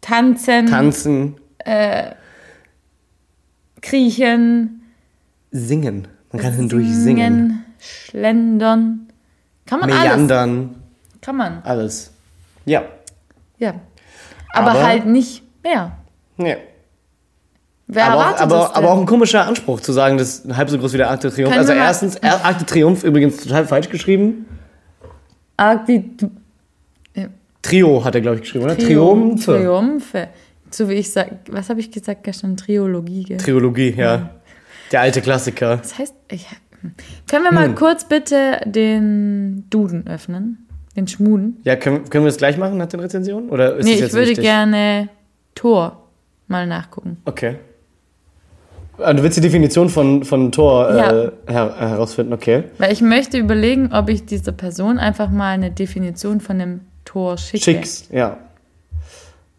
Tanzen, Tanzen. Kriechen, Singen. Man kann hindurch singen. Singen, Schlendern. Kann man alles. Meandern. Kann man, Alles. Ja. ja. Aber, Aber- halt nicht mehr. ja. Wer aber, auch, erwartet aber, das denn? aber auch ein komischer Anspruch zu sagen, das ist halb so groß wie der Arc de Triomphe. Können Also wir mal- erstens, Er- Arc de Triomphe übrigens total falsch geschrieben. Arg die Trio hat er, glaube ich, geschrieben, oder? Triumphe. Triumphe. So wie ich sag, was habe ich gesagt gestern? Triologie, gell? Triologie, ja. Der alte Klassiker. das heißt, ich, können wir mal kurz bitte den Duden öffnen? Den Schmuden? Ja, können, können wir das gleich machen nach den Rezensionen? Oder ist nee, das ich jetzt würde wichtig? gerne Tor mal nachgucken. Okay. Ah, Du willst die Definition von, von Tor Ja. äh, her, herausfinden, okay. Weil ich möchte überlegen, ob ich dieser Person einfach mal eine Definition von dem Tor schicke. Schicks, ja.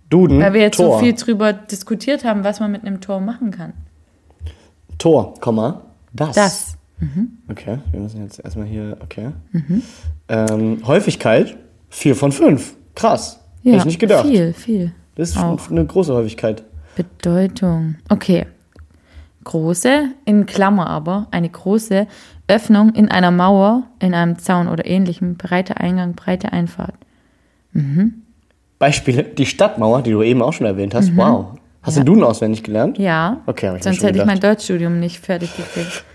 Duden, Weil wir jetzt Tor. so viel drüber diskutiert haben, was man mit einem Tor machen kann. Tor, Komma, das. Das. Okay, wir müssen jetzt erstmal hier, okay. Mhm. Ähm, Häufigkeit, 4 von 5. Krass. Ja, Hätte ich nicht gedacht. Viel, viel. Das ist Auch. eine große Häufigkeit. Bedeutung. Okay. Große, in Klammer aber, eine große Öffnung in einer Mauer, in einem Zaun oder ähnlichem, breiter Eingang, breite Einfahrt. Beispiele, die Stadtmauer, die du eben auch schon erwähnt hast. Wow. Hast du den Duden auswendig gelernt? Mhm. Ja. Okay, ich Sonst hätte ich mein gedacht. Deutschstudium nicht fertig gekriegt.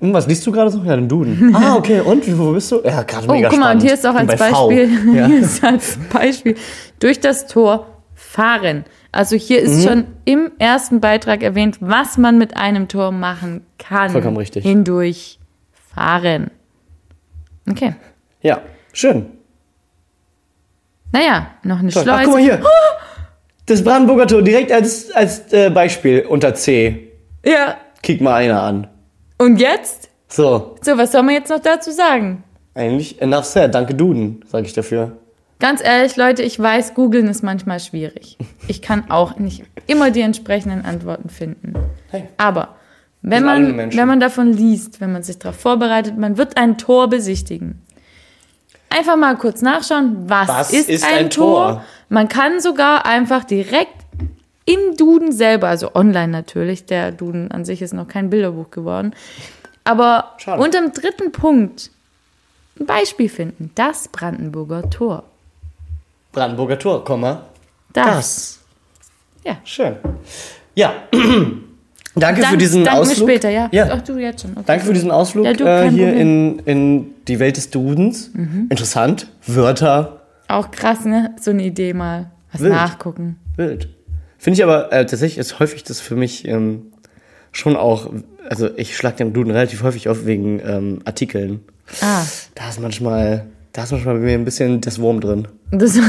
Hm, was liest du gerade so? Ja, den Duden. ah, okay. Und wo bist du? Ja, gerade Oh, mega guck mal, spannend. und hier ist auch als. Beispiel, Ja. hier ist als Beispiel durch das Tor fahren. Also hier Mhm. ist schon im ersten Beitrag erwähnt, was man mit einem Tor machen kann. Vollkommen richtig. Hindurch fahren. Okay. ja, schön. Naja, noch eine Toll. Schleuse. Ach, guck mal hier. Das Brandenburger Tor direkt als, als äh, Beispiel unter C. Ja. Kick mal einer an. Und jetzt? So, So, was soll man jetzt noch dazu sagen? eigentlich enough said. Danke Duden, sage ich dafür. Ganz ehrlich, Leute, ich weiß, googeln ist manchmal schwierig. Ich kann auch nicht immer die entsprechenden Antworten finden. Hey. Aber wenn man, wenn man davon liest, wenn man sich darauf vorbereitet, man wird ein Tor besichtigen. Einfach mal kurz nachschauen, was, Was ist, ist ein, ein Tor? Tor? Man kann sogar einfach direkt im Duden selber, also online natürlich, der Duden an sich ist noch kein Bilderbuch geworden, aber Schade. unter dem dritten Punkt ein Beispiel finden. Das Brandenburger Tor. Brandenburger Tor, Komma. Das. Das. Ja. Schön. Ja. Danke für Dank- diesen dank Ausflug. später, ja. ja. Ach, du jetzt schon. Okay. Danke für diesen Ausflug Ja, du, äh, hier Problem. in, in die Welt des Dudens. Mhm. Interessant. Wörter. Auch krass, ne? So eine Idee mal. Was Wild. nachgucken. Wild. Finde ich aber äh, tatsächlich ist häufig das für mich ähm, schon auch, also ich schlag den Duden relativ häufig auf wegen ähm, Artikeln. Ah, Da ist manchmal, da ist manchmal bei mir ein bisschen das Wurm drin. das,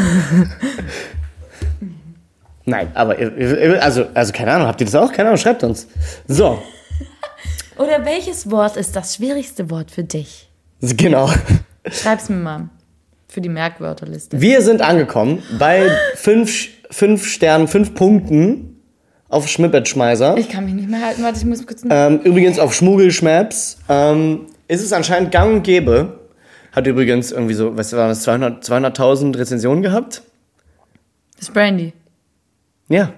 Nein, aber also, also keine Ahnung, habt ihr das auch? Keine Ahnung, schreibt uns. So, Oder welches Wort ist das schwierigste Wort für dich? genau. Schreib's mir mal. Für die Merkwörterliste. Wir sind angekommen bei fünf, fünf Sternen, fünf Punkten auf Schmippetschmeiser. Ich kann mich nicht mehr halten. Warte, ich muss kurz. Ähm, übrigens auf Schmuggelschmaps ähm, ist es anscheinend gang und gäbe. Hat übrigens irgendwie so, was war das, 200 200.000 Rezensionen gehabt. Das ist Brandy. Ja.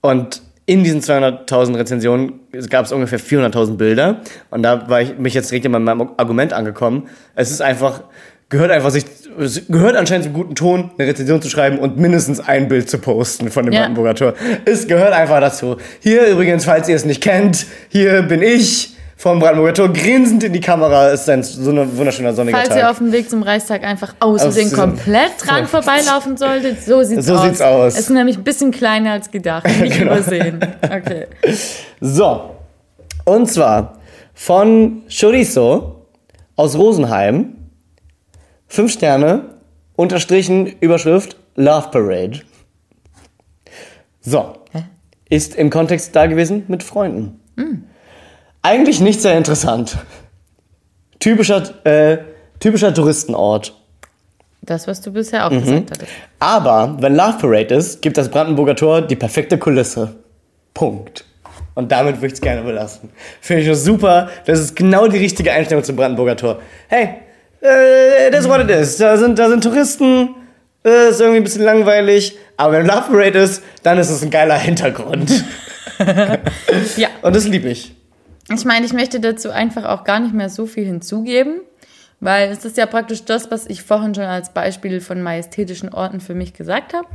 Und in diesen 200.000 Rezensionen gab es ungefähr 400.000 Bilder. Und da war ich mich jetzt direkt in meinem Argument angekommen. Es ist einfach, gehört einfach sich, es gehört anscheinend zum guten Ton, eine Rezension zu schreiben und mindestens ein Bild zu posten von dem Ja. Brandenburger Tor. Es gehört einfach dazu. Hier übrigens, falls ihr es nicht kennt, hier bin ich vom Brandenburger Tor, grinsend in die Kamera. Ist ein so ein wunderschöner sonniger Falls Tag. ihr auf dem Weg zum Reichstag einfach aus Versehen komplett dran vorbeilaufen solltet, so sieht's So aus. sieht's aus. Es ist nämlich ein bisschen kleiner als gedacht. Nicht Genau. übersehen. Okay. So. Und zwar von Chorizo aus Rosenheim. Fünf Sterne, unterstrichen, Überschrift, Love Parade. So. Ist im Kontext da gewesen mit Freunden. Eigentlich nicht sehr interessant. Typischer, äh, typischer Touristenort. Das, was du bisher Mhm. auch gesagt hattest. Aber wenn Love Parade ist, gibt das Brandenburger Tor die perfekte Kulisse. Punkt. Und damit würde ich es gerne belassen. Finde ich das super. Das ist genau die richtige Einstellung zum Brandenburger Tor. Hey, äh, das ist what it is. Da sind, da sind Touristen. Äh, ist irgendwie ein bisschen langweilig. Aber wenn Love Parade ist, dann ist es ein geiler Hintergrund. Ja. Und das liebe ich. Ich meine, ich möchte dazu einfach auch gar nicht mehr so viel hinzugeben, weil es ist ja praktisch das, was ich vorhin schon als Beispiel von majestätischen Orten für mich gesagt habe.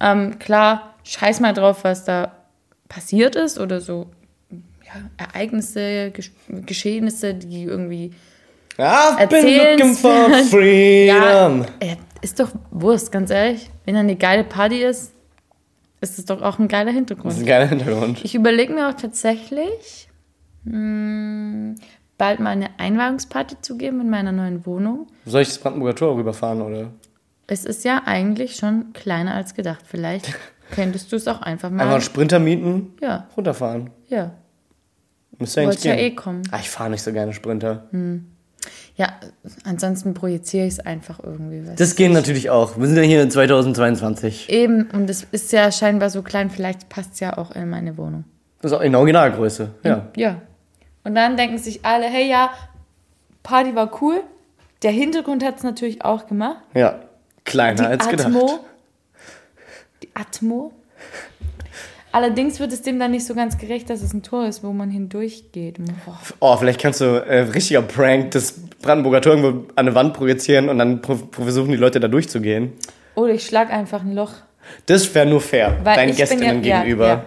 Ähm, klar, scheiß mal drauf, was da passiert ist oder so ja, Ereignisse, Gesch Geschehnisse, die irgendwie I've been looking for freedom. Ja, ist doch Wurst, ganz ehrlich. Wenn da eine geile Party ist, ist es doch auch ein geiler Das ist Hintergrund. ein geiler Hintergrund. Ich überlege mir auch tatsächlich, mh, bald mal eine Einweihungsparty zu geben in meiner neuen Wohnung. Soll ich das Brandenburger Tor rüberfahren, oder? Es ist ja eigentlich schon kleiner als gedacht. Vielleicht könntest du es auch einfach mal. Einfach einen Sprinter mieten, ja, runterfahren. ja. Müsste eigentlich Wollte ja gehen. eh kommen. Ah, ich fahre nicht so gerne Sprinter. Ja, ansonsten projiziere ich es einfach irgendwie. Das geht natürlich auch. Wir sind ja hier in 2022. Eben, und es ist ja scheinbar so klein, vielleicht passt es ja auch in meine Wohnung. Das ist auch in Originalgröße. Ja. Ja. Und dann denken sich alle, hey ja, Party war cool. Der Hintergrund hat es natürlich auch gemacht. Ja. Kleiner Die als gedacht. Atmo. Die Atmo. Allerdings wird es dem dann nicht so ganz gerecht, dass es ein Tor ist, wo man hindurchgeht. Boah. Oh, vielleicht kannst du äh, richtiger Prank das Brandenburger Tor irgendwo an eine Wand projizieren und dann versuchen die Leute da durchzugehen. Oder ich schlag einfach ein Loch. Das wäre nur fair, Weil deinen Gästinnen ja, gegenüber. Ja, ja.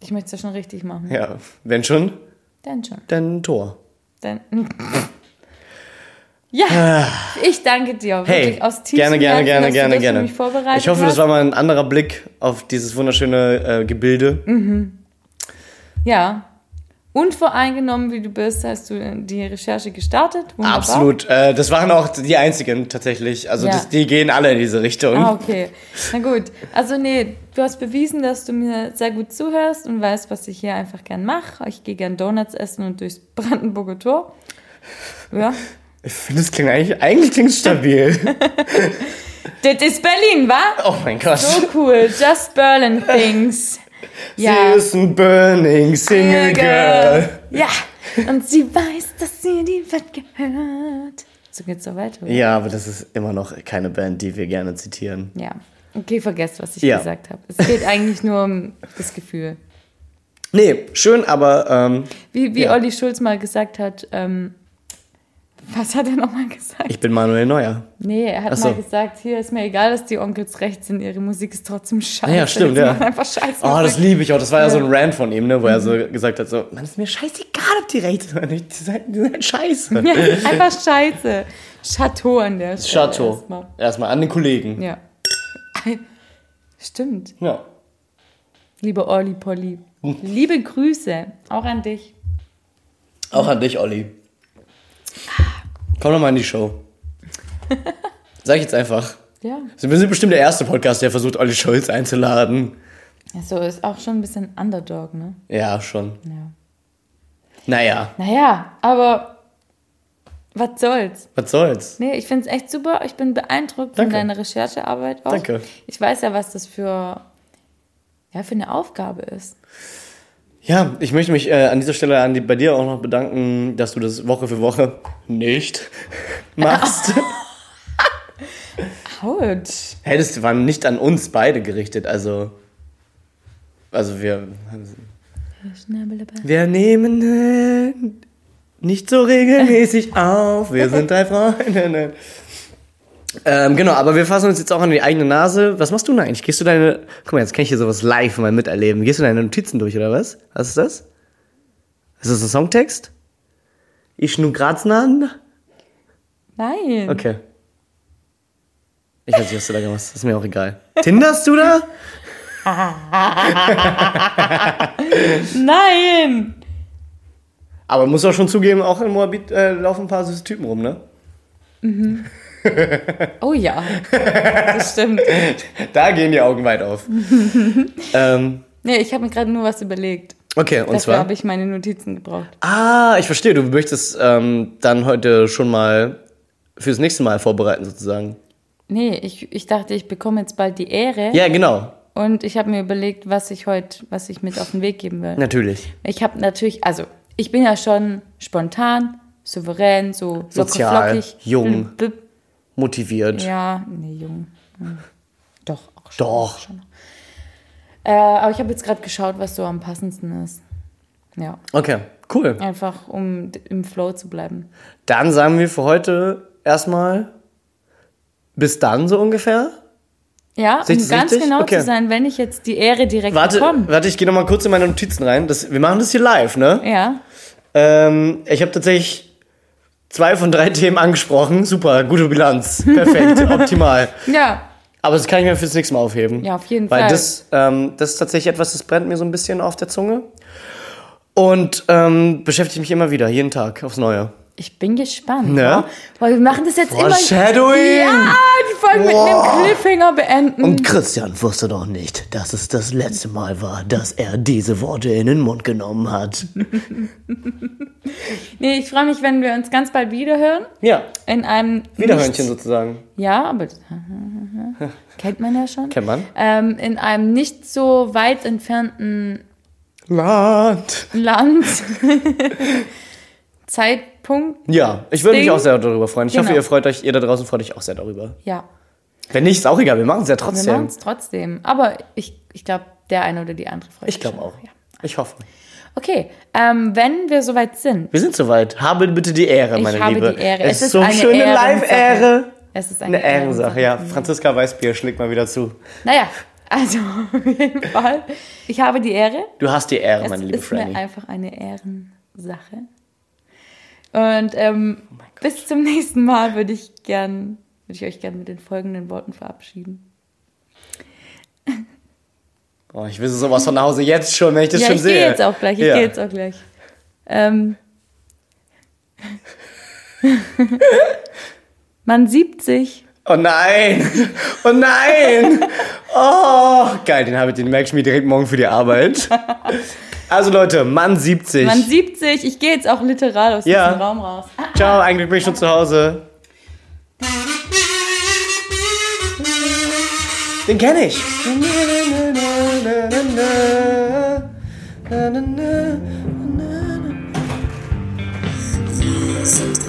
Ich möchte es ja schon richtig machen. Ja. Wenn schon, Dann schon. dann Tor. Dann. Ja, ich danke dir. Ah. Hey, wirklich aus tiefstem gerne, gerne, Herzen, gerne, dass gerne, du gerne. Ich hoffe, hast. das war mal ein anderer Blick auf dieses wunderschöne äh, Gebilde. Ja. Unvoreingenommen, wie du bist, hast du die Recherche gestartet. Wunderbar. Absolut. Äh, das waren auch die einzigen tatsächlich. Also Ja. das, die gehen alle in diese Richtung. Ah, okay. Na gut. Also nee, du hast bewiesen, dass du mir sehr gut zuhörst und weißt, was ich hier einfach gern mache. Ich gehe gern Donuts essen und durchs Brandenburger Tor. Ja. Ich finde, es klingt eigentlich, eigentlich klingt stabil. Das ist Berlin, wa? oh mein Gott. So cool. Just Berlin things. Sie ist ein burning single girl. Ja. Und sie weiß, dass sie die Welt gehört. So geht's so weiter. oder? Ja, aber das ist immer noch keine Band, die wir gerne zitieren. Ja. Okay, vergesst, was ich Ja. gesagt habe. Es geht eigentlich nur um das Gefühl. Nee, schön, aber ähm, Wie, wie Ja. Olli Schulz mal gesagt hat, ähm, was hat er nochmal gesagt? ich bin Manuel Neuer. Nee, er hat so. mal gesagt, hier ist mir egal, dass die Onkels rechts sind, ihre Musik ist trotzdem scheiße. Ah ja, stimmt, ja. einfach scheiße Oh, das liebe ich auch. Das war ja, so ein Ja. Mhm. Rant von ihm, ne, wo er so gesagt hat, so, man ist mir scheißegal, ob die rechts sind oder nicht. Die seid scheiße. Ja, einfach scheiße. Chateau an der Stelle. Chateau. Erstmal. Erstmal an den Kollegen. Ja. Stimmt. Ja. Liebe Olli Polly. Liebe Grüße. Auch an dich. Auch an dich, Olli. Komm doch mal in die Show. Sag ich jetzt einfach. Ja. Wir sind bestimmt der erste Podcast, der versucht, Olli Schulz einzuladen. So ist auch schon ein bisschen Underdog, ne? Ja, schon. Ja. Naja, Naja, aber was soll's? was soll's? Nee, ich find's echt super. Ich bin beeindruckt Danke. von deiner Recherchearbeit auch. Danke. Ich weiß ja, was das für, ja, für eine Aufgabe ist. Ja, ich möchte mich äh, an dieser Stelle an die, bei dir auch noch bedanken, dass du das Woche für Woche nicht machst. Autsch. hey, das war nicht an uns beide gerichtet, also. Also wir. Wir nehmen äh, nicht so regelmäßig auf. Wir sind drei Freundinnen. Ähm, genau, aber wir fassen uns jetzt auch an die eigene Nase. Was machst du denn eigentlich? Gehst du deine. Guck mal, jetzt kann ich hier sowas live mal miterleben. Gehst du deine Notizen durch, oder was? Was ist das? Ist das ein Songtext? Ich nu Graznaden? Nein. Okay. Ich weiß nicht, was du da gemacht hast. Ist mir auch egal. Tinderst du da? Nein. Aber muss auch schon zugeben, auch in Moabit äh, laufen ein paar süße Typen rum, ne? Oh ja, das stimmt. Da gehen die Augen weit auf. ähm, Nee, ich habe mir gerade nur was überlegt. okay, und Dafür zwar. habe ich meine Notizen gebraucht. Ah, ich verstehe. Du möchtest ähm, dann heute schon mal fürs nächste Mal vorbereiten, sozusagen. Nee, ich, ich dachte, ich bekomme jetzt bald die Ehre. Ja, genau. Und ich habe mir überlegt, was ich heute, was ich mit auf den Weg geben will. Natürlich. Ich habe natürlich, also ich bin ja schon spontan, souverän, so Sozial, jung. Motiviert. Ja, nee, jung. Hm. Doch, auch schon. Doch. Schon. Äh, aber ich habe jetzt gerade geschaut, was so am passendsten ist. Ja, Okay, cool. einfach um im Flow zu bleiben. Dann sagen wir für heute erstmal bis dann so ungefähr. Ja, um ganz richtig? genau Okay. zu sein, wenn ich jetzt die Ehre direkt Warte, bekomme. warte, ich gehe noch mal kurz in meine Notizen rein. Das, wir machen das hier live, ne? Ja, Ähm, ich habe tatsächlich zwei von drei Themen angesprochen. Super, gute Bilanz. Perfekt, optimal. ja, Aber das kann ich mir fürs nächste Mal aufheben. Ja, auf jeden Weil Fall. das, ähm, das ist tatsächlich etwas, das brennt mir so ein bisschen auf der Zunge. Und ähm, beschäftigt mich immer wieder, jeden Tag aufs Neue. Ich bin gespannt. Ne? Ja? Weil wir machen das jetzt immer. Foreshadowing! Ja, die Folge mit Wow. einem Cliffhanger beenden. Und Christian wusste doch nicht, dass es das letzte Mal war, dass er diese Worte in den Mund genommen hat. nee, ich freue mich, wenn wir uns ganz bald wiederhören. Ja, In einem. Wiederhörnchen sozusagen. Ja, aber. kennt man ja schon. Kennt man. Ähm, in einem nicht so weit entfernten Land. Land. Zeitpunkt. Ja, ich würde mich auch sehr darüber freuen. Ich hoffe, Genau. ihr freut euch, ihr da draußen freut euch auch sehr darüber. Ja, Wenn nicht, ist auch egal, wir machen es ja wir machen trotzdem. es trotzdem. Aber ich, ich glaube, der eine oder die andere freut Ich sich glaube schon. auch. Ja. Ich hoffe. Okay, ähm, wenn wir soweit sind. Wir sind soweit. Habe bitte die Ehre, Ich meine habe Liebe. die Ehre. Es, Es ist so eine schöne. Live-Ehre. Es ist eine, Eine Ehrensache, ja. Franziska Weißbier schlägt mal wieder zu. Naja, also auf jeden Fall. Ich habe die Ehre. Du hast die Ehre, Es meine liebe ist mir Franny. einfach eine Ehrensache. Und ähm, Oh bis zum nächsten Mal würde ich gern, würde ich euch gern mit den folgenden Worten verabschieden. Oh, ich will sowas von nach Hause jetzt schon, wenn ich das ja, schon ich sehe. gehe jetzt auch gleich. Ich Ja. gehe jetzt auch gleich. Ähm, man siebt sich. Oh nein! Oh nein! Oh, geil, den habe ich, den merke ich mir direkt morgen für die Arbeit. Also Leute, Mann 70. Man siebt sich. Ich gehe jetzt auch literal aus Ja. diesem Raum raus. Ciao, eigentlich bin ich schon zu Hause. Den kenne ich. Wir sind